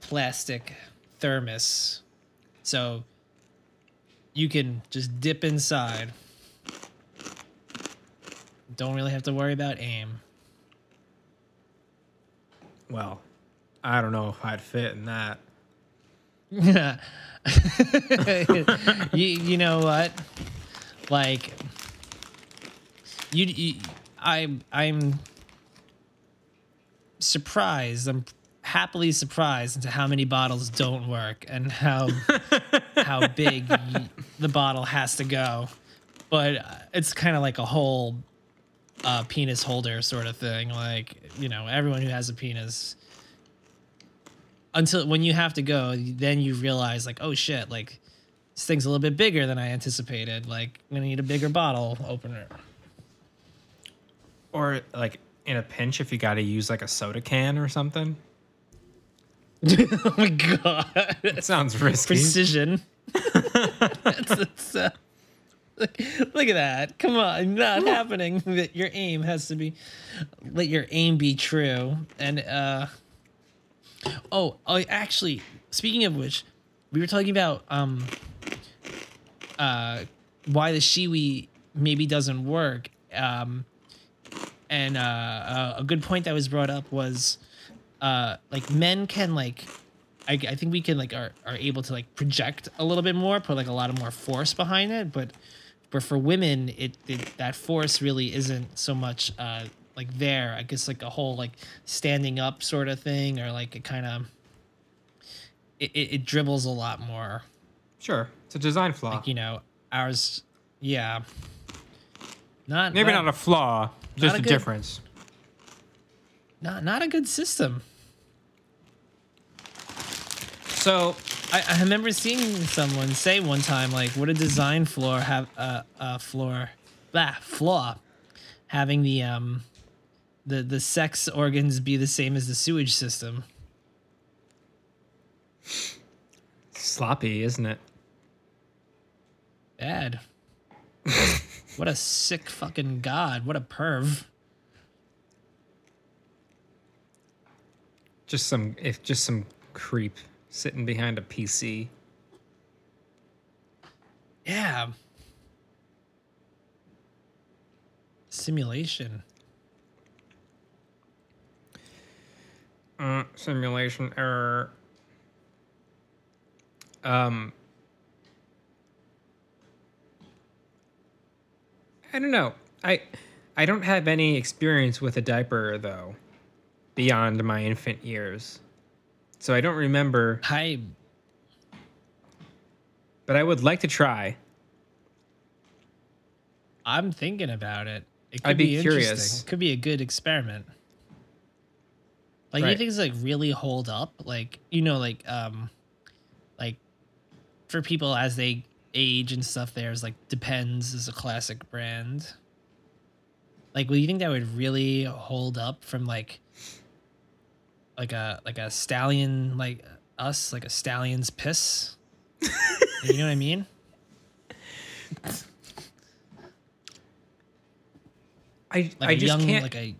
plastic thermos. So you can just dip inside. Don't really have to worry about aim. Well, I don't know if I'd fit in that. you, you know what? Like you, you I I'm surprised. I'm happily surprised into how many bottles don't work and how how big y- the bottle has to go. But uh, it's kind of like a whole uh, penis holder sort of thing. Like you know, everyone who has a penis until when you have to go, then you realize like, oh shit, like this thing's a little bit bigger than I anticipated. Like I'm gonna need a bigger bottle opener. Or like in a pinch, if you got to use like a soda can or something. oh my god, It sounds risky. precision. That's- that's, uh, look, look at that! Come on, not happening. That your aim has to be, let your aim be true. And uh, oh, oh, actually, speaking of which, we were talking about um, uh, why the Shewee maybe doesn't work. Um, and uh, uh, a good point that was brought up was uh, like men can like I, I think we can like are, are able to like project a little bit more put like a lot of more force behind it but but for women it, it that force really isn't so much uh like there i guess like a whole like standing up sort of thing or like it kind of it, it, it dribbles a lot more Sure, it's a design flaw. like you know ours yeah not Maybe not a flaw, just a a, good- difference. not not a good system So I, I remember seeing someone say one time, like, would a design floor have a uh, uh, floor, blah, flaw, having the um, the the sex organs be the same as the sewage system? sloppy, isn't it? Bad. what a sick fucking god! What a perv. Just some, if just some creep sitting behind a PC. Yeah. Simulation. Uh, simulation error. Um, I don't know. I I don't have any experience with a diaper though, beyond my infant years, so I don't remember. I But I would like to try. I'm thinking about it. It could I'd be interesting. curious. Could be a good experiment. Like Right. you things like really hold up, like you know, like um, like for people as they age and stuff. There's like Depends is a classic brand. Like, will you think that would really hold up from like, like a like a stallion like us, like a stallion's piss? you know what I mean? I Like I just young, can't like a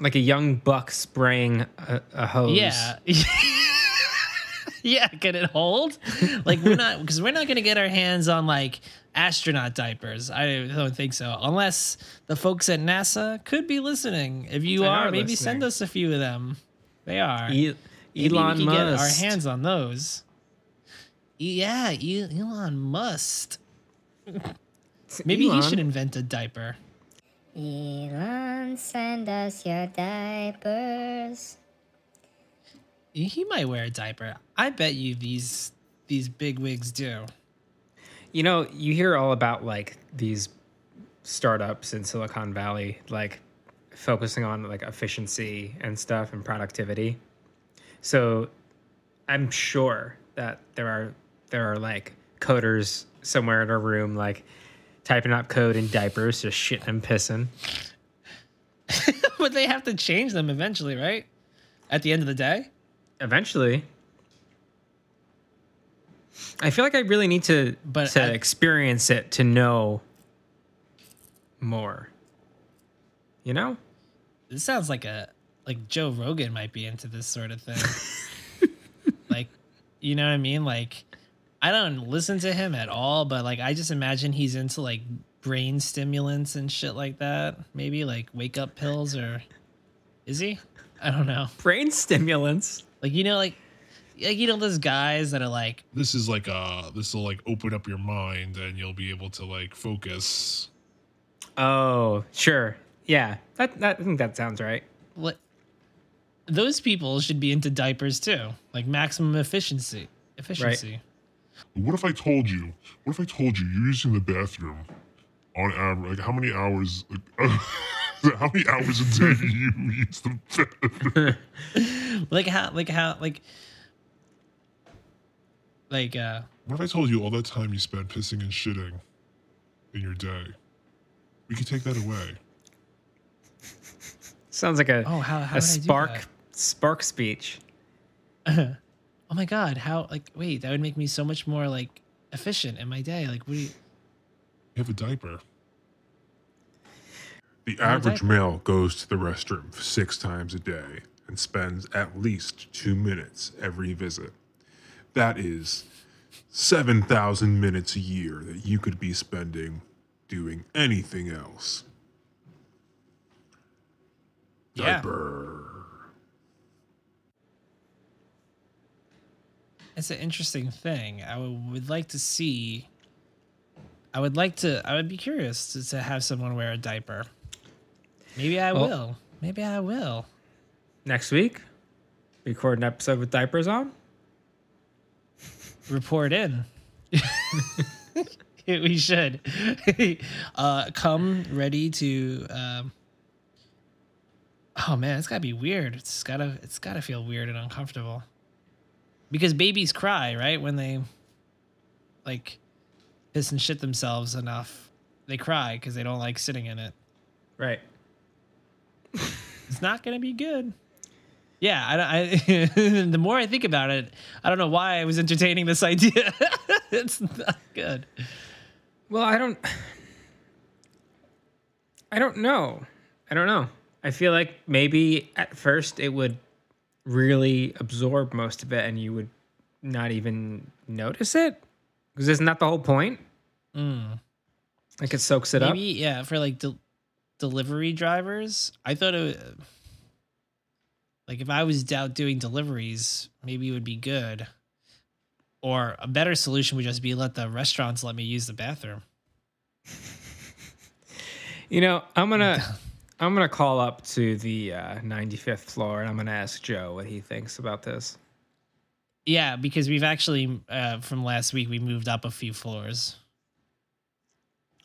like a young buck spraying a, a hose. Yeah. yeah, can it hold? Like we're not because we're not gonna get our hands on like astronaut diapers. I don't think so, unless the folks at NASA could be listening. If you They are, are maybe send us a few of them. They are. E- Maybe Elon we could get our hands on those. Yeah, Elon Musk. Maybe he should invent a diaper. Elon, send us your diapers. He might wear a diaper. I bet you these these big wigs do. You know, you hear all about like these startups in Silicon Valley, like focusing on like efficiency and stuff and productivity. So I'm sure that there are there are like coders somewhere in a room like typing out code in diapers, just shitting and pissing. but they have to change them eventually, right? At the end of the day. Eventually. I feel like I really need to But to I- experience it to know more. You know? This sounds like a like Joe Rogan might be into this sort of thing. like, you know what I mean? Like, I don't listen to him at all, but like, I just imagine he's into like brain stimulants and shit like that. Maybe like wake up pills or is he? I don't know. Brain stimulants. Like, you know, like, like you know those guys that are like, This is like uh this will like open up your mind and you'll be able to like focus. Oh, sure. Yeah. That, that I think that sounds right. what? Those people should be into diapers too, like maximum efficiency. Efficiency. What if I told you? What if I told you you're using the bathroom on average? Like how many hours? Like, how many hours a day do you use the bathroom? like how like how like like uh What if I told you all that time you spent pissing and shitting in your day? We could take that away. Sounds like a, oh how how a did spark that? spark speech. Oh my god how like wait that would make me so much more like efficient in my day like what do you have a diaper. The average diaper. male goes to the restroom six times a day and spends at least two minutes every visit. That is 7,000 minutes a year that you could be spending doing anything else. yeah Diaper. It's an interesting thing i would, would like to see i would like to i would be curious to, to have someone wear a diaper maybe i Well- will maybe i will Next week, record an episode with diapers on. report in. we should uh, come ready to. Um, oh man, it's gotta be weird. It's gotta. It's gotta feel weird and uncomfortable. Because babies cry, right? When they like piss and shit themselves enough, they cry because they don't like sitting in it. Right. It's not gonna be good. Yeah, I, I the more I think about it, I don't know why I was entertaining this idea. it's not good. Well, I don't. I don't know. I don't know. I feel like maybe at first it would really absorb most of it, and you would not even notice it because isn't that the whole point? Like it soaks it Mm. Maybe yeah, for like del- delivery drivers, I thought it. would- Like if I was out doing deliveries, maybe it would be good. Or a better solution would just be let the restaurants let me use the bathroom. You know, I'm gonna. I'm gonna call up to the uh, 95th floor and I'm gonna ask Joe what he thinks about this. Yeah, because we've actually uh, from last week we moved up a few floors.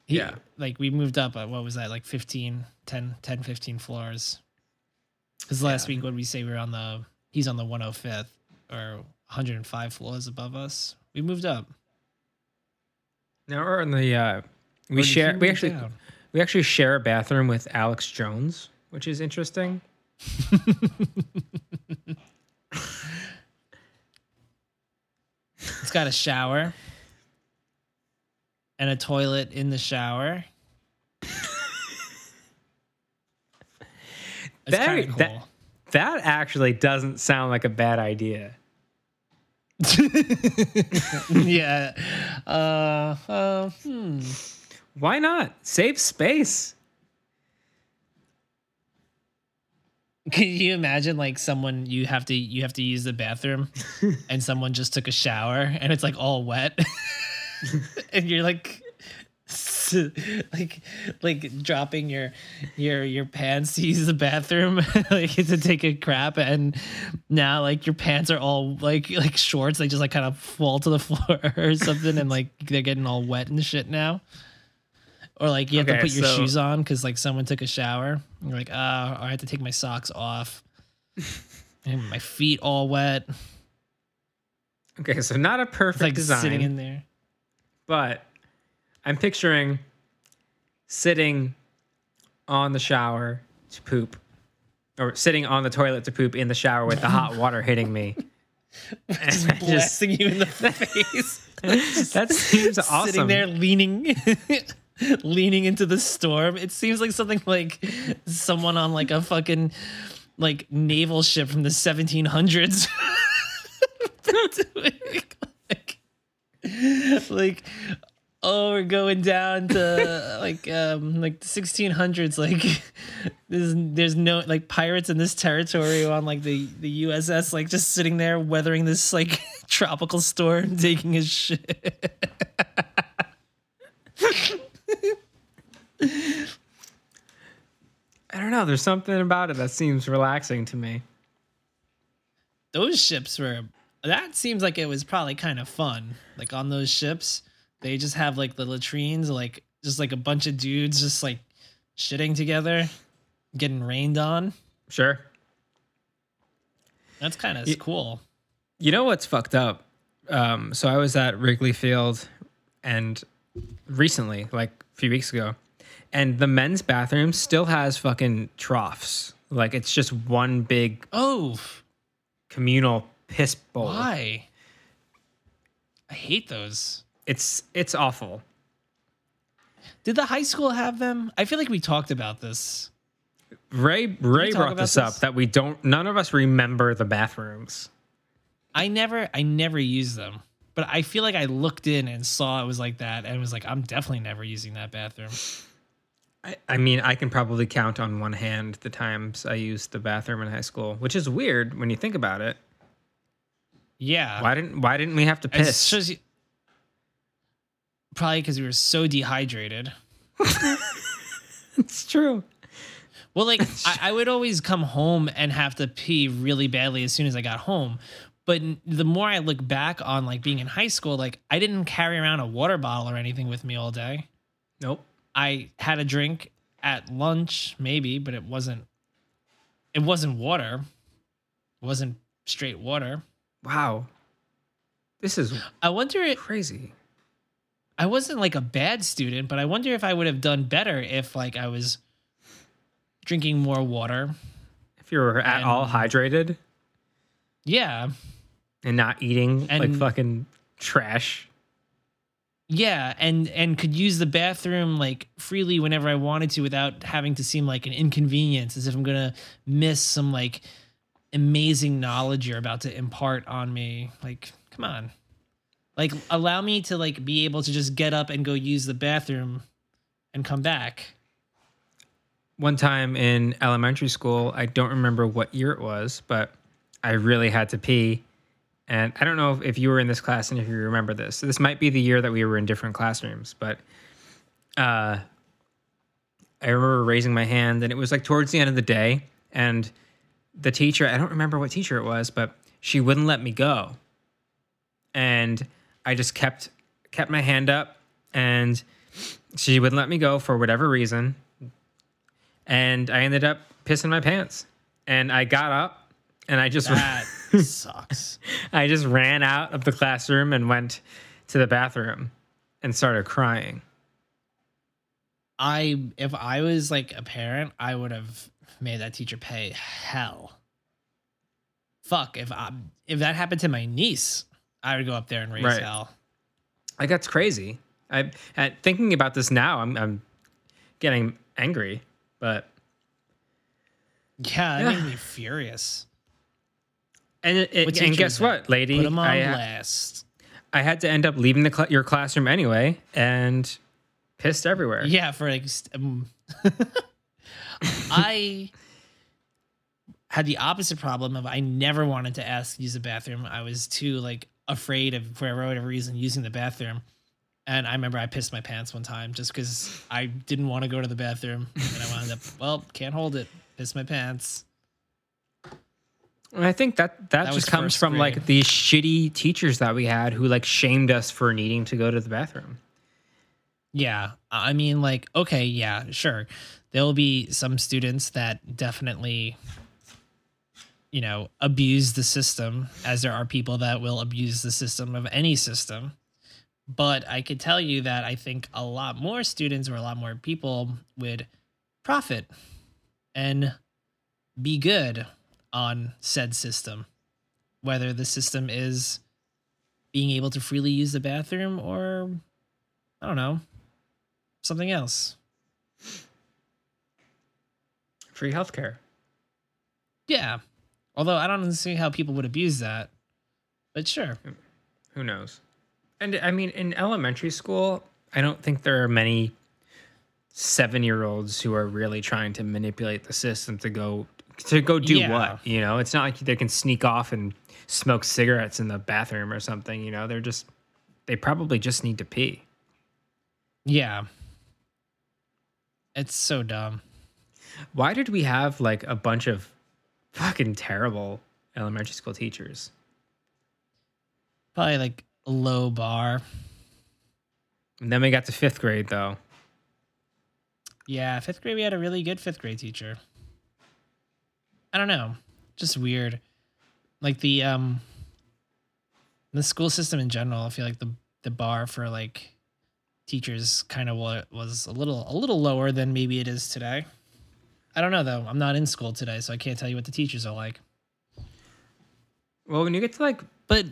He- Yeah. like we moved up uh, what was that like 15 10 10 15 floors because last Yeah. week when we say we are on the he's on the 105th or 105 floors above us we moved up Now we're on the. Uh, we Or did he share. We actually. down? We actually share a bathroom with Alex Jones, which is interesting. it's got a shower and a toilet in the shower Very- kind that- That actually doesn't sound like a bad idea. yeah. Uh, uh, hmm. Why not? Save space. Can you imagine like someone you have to you have to use the bathroom and someone just took a shower and it's like all wet and you're like like like dropping your your your pants to use the bathroom like to take a crap and now like your pants are all like like shorts they just like kind of fall to the floor or something and like they're getting all wet and shit now or like you have to put your so- shoes on because like someone took a shower. You're like, oh, I have to take my socks off. and my feet all wet. Okay, so not a It's perfect like design, sitting in there. but I'm picturing sitting on the shower to poop, or sitting on the toilet to poop in the shower with the hot water hitting me. And I just- Blasting you in the face. that seems awesome. Sitting there leaning leaning into the storm. It seems like something like someone on like a fucking like naval ship from the 1700s. like, oh we're going down to like um like the 1600s like there's there's no like pirates in this territory on like the the USS like just sitting there weathering this like tropical storm taking his shit I don't know. There's something about it that seems relaxing to me. those ships were that seems like it was probably kind of fun like on those ships they just have like the latrines like just like a bunch of dudes just like shitting together getting rained on Sure. that's kind of cool You know what's fucked up? Um, so I was at Wrigley Field and recently, like a few weeks ago, and the men's bathroom still has fucking troughs. Like it's just one big oh communal piss bowl. why i hate those It's it's awful. did the high school have them i feel like we talked about this Ray Ray talk brought about this up this? that we don't none of us remember the bathrooms. i never i never used them but i feel like i looked in and saw it was like that and was like i'm definitely never using that bathroom I, I mean, I can probably count on one hand the times I used the bathroom in high school, which is weird when you think about it. yeah Why didn't Why didn't we have to piss? you- Probably because we were so dehydrated. it's true. Well, like I, I would always come home and have to pee really badly as soon as I got home. But the more I look back on like being in high school, like I didn't carry around a water bottle or anything with me all day. Nope. I had a drink at lunch, maybe, but it wasn't. It wasn't water. It wasn't straight water. Wow. This is I wonder. It, crazy. I wasn't like a bad student, but I wonder if I would have done better if like I was drinking more water. If you were at all hydrated Yeah. and not eating like fucking trash. Yeah, and and could use the bathroom like freely whenever I wanted to without having to seem like an inconvenience as if I'm to miss some like amazing knowledge you're about to impart on me. Like, come on. Like allow me to like be able to just get up and go use the bathroom and come back. One time in elementary school, I don't remember what year it was, but I really had to pee. And I don't know if, if you were in this class and if you remember this. So This might be the year that we were in different classrooms, but uh, I remember raising my hand, and it was like towards the end of the day, and the teacher, I don't remember what teacher it was, but she wouldn't let me go. And I just kept kept my hand up and she wouldn't let me go for whatever reason. And I ended up pissing my pants. And I got up and I just That sucks. I just ran out of the classroom and went to the bathroom and started crying. I if I was like a parent, I would have made that teacher pay hell. Fuck, if I if that happened to my niece, I would go up there and raise Right. hell. Like that's crazy. I at thinking about this now, I'm I'm getting angry, but Yeah, that Yeah. made me furious. And it, it- and guess what, lady? Put them on I, blast. I had to end up leaving the cl- your classroom anyway, and pissed everywhere. Yeah, for like, st- um, I had the opposite problem of I never wanted to ask to use the bathroom. I was too like afraid of for whatever reason using the bathroom. And I remember I pissed my pants one time just because I didn't want to go to the bathroom, and I wound up well, can't hold it, piss my pants. And I think that that, was just comes from grade. like these shitty teachers that we had who like shamed us for needing to go to the bathroom. Yeah. I mean, like, okay, yeah, sure. There'll be some students that definitely, you know, abuse the system, as there are people that will abuse the system of any system. But I could tell you that I think a lot more students or a lot more people would profit and be good on said system, whether the system is being able to freely use the bathroom or, I don't know, something else. Free healthcare. Yeah. Although I don't see how people would abuse that. But sure. Who knows? And I mean, in elementary school, I don't think there are many seven year olds who are really trying to manipulate the system to go to go do Yeah. what you know it's not like they can sneak off and smoke cigarettes in the bathroom or something you know they're just they probably just need to pee Yeah. It's so dumb. why did we have like a bunch of fucking terrible elementary school teachers Probably like a low bar. and then we got to fifth grade though Yeah, fifth grade we had a really good fifth grade teacher. I don't know. Just weird. Like the um the school system in general, I feel like the the bar for like teachers kind of wa- was a little a little lower than maybe it is today. I don't know though. I'm not in school today, so I can't tell you what the teachers are like. well when you get to like But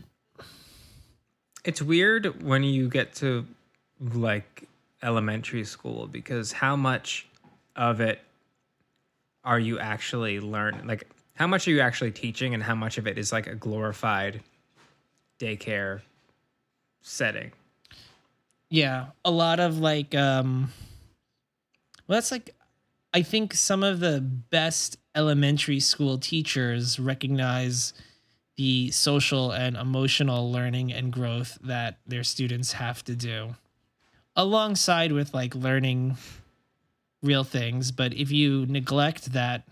it's weird when you get to like elementary school because how much of it are you actually learning like how much are you actually teaching and how much of it is like a glorified daycare setting? Yeah, a lot of like um well that's like I think some of the best elementary school teachers recognize the social and emotional learning and growth that their students have to do alongside with like learning real things, but if you neglect that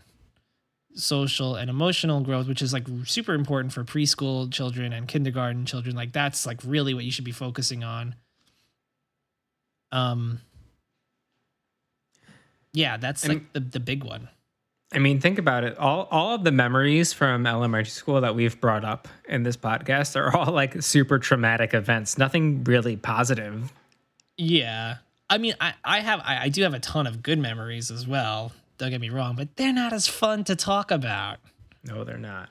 social and emotional growth which is like super important for preschool children and kindergarten children like that's like really what you should be focusing on. Um yeah that's like the, the big one. I mean think about it. All all of the memories from elementary school that we've brought up in this podcast are all like super traumatic events. Nothing really positive. Yeah i mean i i have I, I do have a ton of good memories as well. Don't get me wrong but they're not as fun to talk about. No they're not.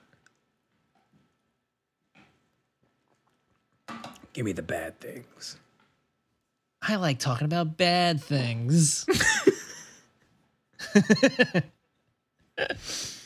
Give me the bad things. I like talking about bad things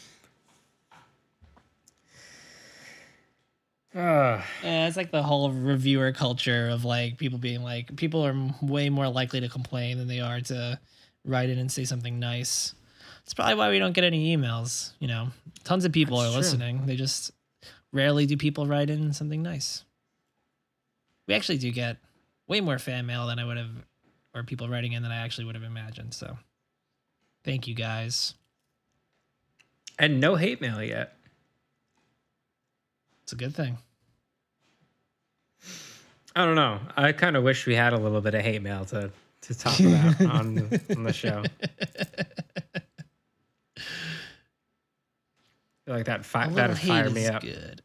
Yeah, it's like the whole reviewer culture of like people being like people are way more likely to complain than they are to write in and say something nice. It's probably why we don't get any emails. You know, tons of people are true. listening. They just rarely do people write in something nice. We actually do get way more fan mail than I would have, or people writing in than I actually would have imagined. So, thank you guys. and no hate mail yet It's a good thing. I don't know. I kind of wish we had a little bit of hate mail to to talk about on the, on the show. Feel like that fi- that'd hate fire me up. good.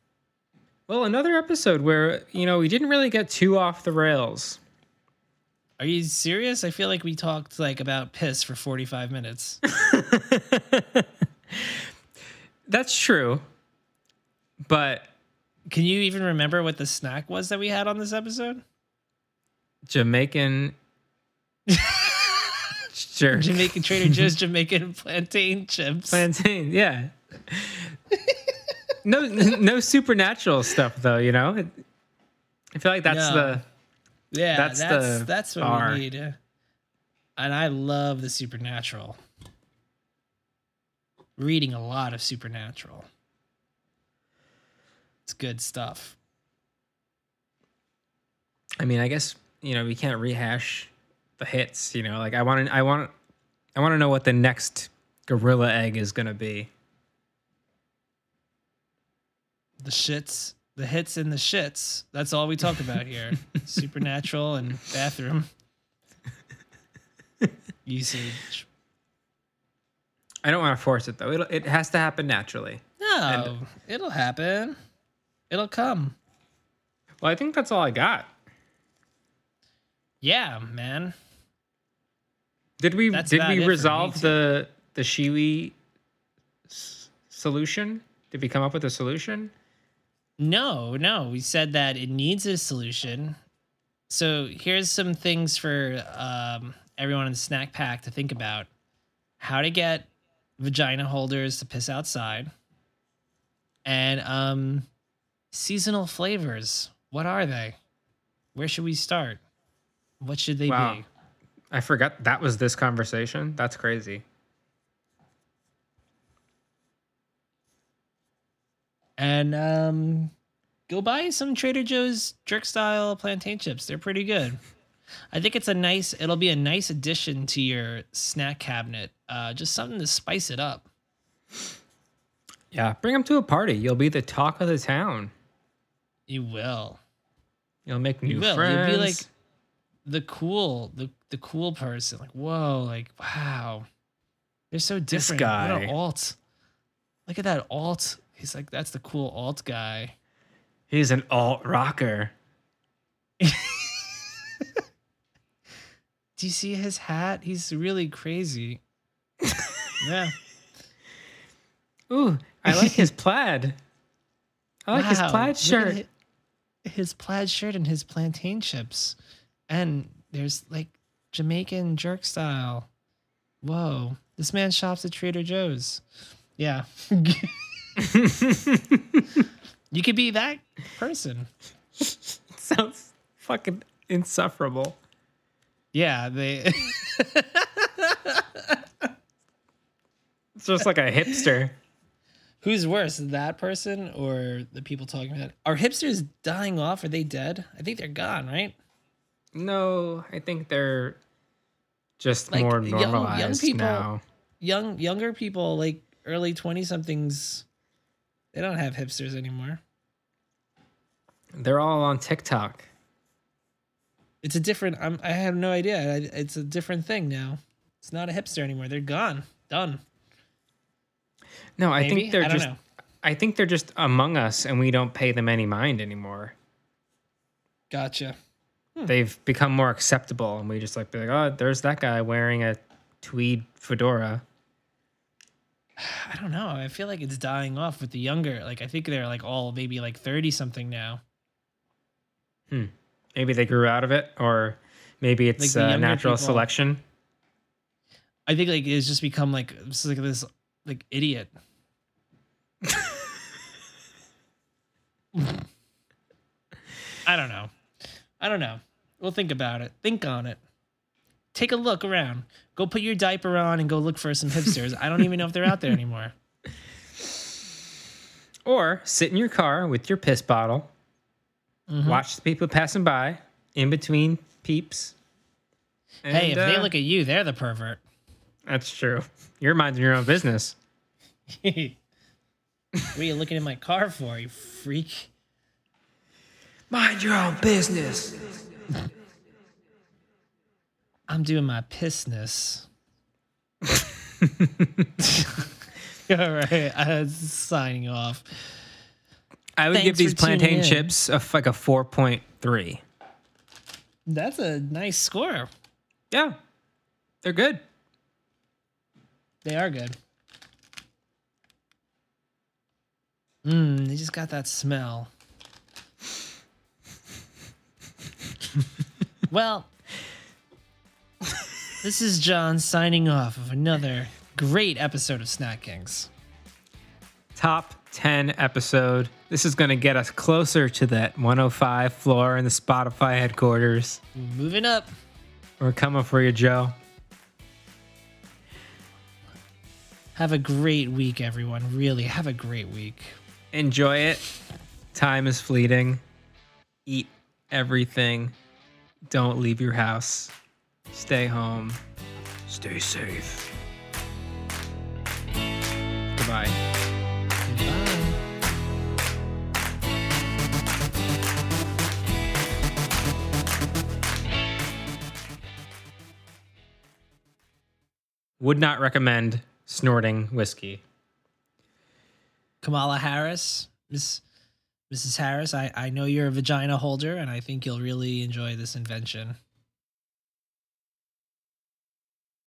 Well, another episode where you know we didn't really get too off the rails. Are you serious? I feel like we talked like about piss for 45 minutes. That's true, but Can you even remember what the snack was that we had on this episode? Jamaican jerk Jamaican Trader Joe's Jamaican plantain chips. plantain. Yeah. no no supernatural stuff though. You know, I feel like that's No. the Yeah, That's that's the that's, what bar. we need. And I love the supernatural. Reading a lot of supernatural. It's good stuff. I mean, I guess you know we can't rehash the hits. You know, like I want to, I want, I want to know what the next gorilla egg is gonna be. The shits, the hits and the shits. That's all we talk about here. supernatural and bathroom usage. I don't want to force it though. It'll, it has to happen naturally. No, it'll happen. It'll come. Well, I think that's all I got. Yeah, man. Did we That's did we resolve the the Shewee s- solution? Did we come up with a solution? No, no. We said that it needs a solution. So here's some things for um, everyone in the snack pack to think about: how to get vagina holders to piss outside, and um, seasonal flavors. What are they? Where should we start? What should they Wow. be? I forgot that was this conversation. That's crazy. And um, go buy some Trader Joe's jerk style plantain chips. They're pretty good. I think it's a nice. It'll be a nice addition to your snack cabinet. Uh, just something to spice it up. Yeah, bring them to a party. You'll be the talk of the town. You will. You'll make new You will. friends. You'll be like the cool, the the cool person. Like whoa, like wow, they're so different. What guy. an alt. Look at that alt. He's like that's the cool alt guy. He's an alt rocker. Do you see his hat? He's really crazy. yeah. Ooh, I like his plaid. I like his Wow, plaid look at shirt. Hi- His plaid shirt and his plantain chips. And there's like Jamaican jerk style. Whoa. This man shops at Trader Joe's. Yeah. you could be that person. Sounds fucking insufferable. Yeah, they It's just like a hipster. Who's worse, that person or the people talking about it? Are hipsters dying off? Are they dead? I think they're gone, right? No, I think they're just Like, more young- young normalized people- now. Young younger people, like early twenty somethings, they don't have hipsters anymore. They're all on TikTok. It's a different. I'm, I have no idea. It's a different thing now. It's not a hipster anymore. They're gone. Done. No, I Maybe? think they're I just know. I think they're just among us and we don't pay them any mind anymore. Gotcha. Hmm. They've become more acceptable and we just like be like, "Oh, there's that guy wearing a tweed fedora." I don't know. I feel like it's dying off with the younger. Like I think they're like all maybe like thirty something now. Hmm. Maybe they grew out of it or maybe it's Like uh, natural people. selection. I think like it's just become like it's like this like idiot. I don't know. I don't know. We'll think about it. Think on it. Take a look around. Go put your diaper on and go look for some hipsters. I don't even know if they're out there anymore. Or sit in your car with your piss bottle, Mm-hmm. watch the people passing by in between peeps. hey, if and, they uh, look at you, they're the pervert. That's true. You're minding your own business. What are you looking in my car for, you freak? Mind your own business. I'm doing my pissness. All right, I'm signing off. I would give these plantain chips a, f- like a 4.3. That's a nice score. Yeah. They're good. They are good. Mmm, they just got that smell. well, this is John signing off of another great episode of Snack Kings. top 10 episode. This is going to get us closer to that 105 floor in the Spotify headquarters. Moving up. We're coming for you, Joe. Have a great week, everyone. Really, have a great week. Enjoy it. Time is fleeting. Eat everything. Don't leave your house. Stay home. Stay safe. Goodbye. Bye. Would not recommend snorting whiskey. Kamala Harris, Miss Mrs. Harris, I, I know you're a vagina holder, and I think you'll really enjoy this invention.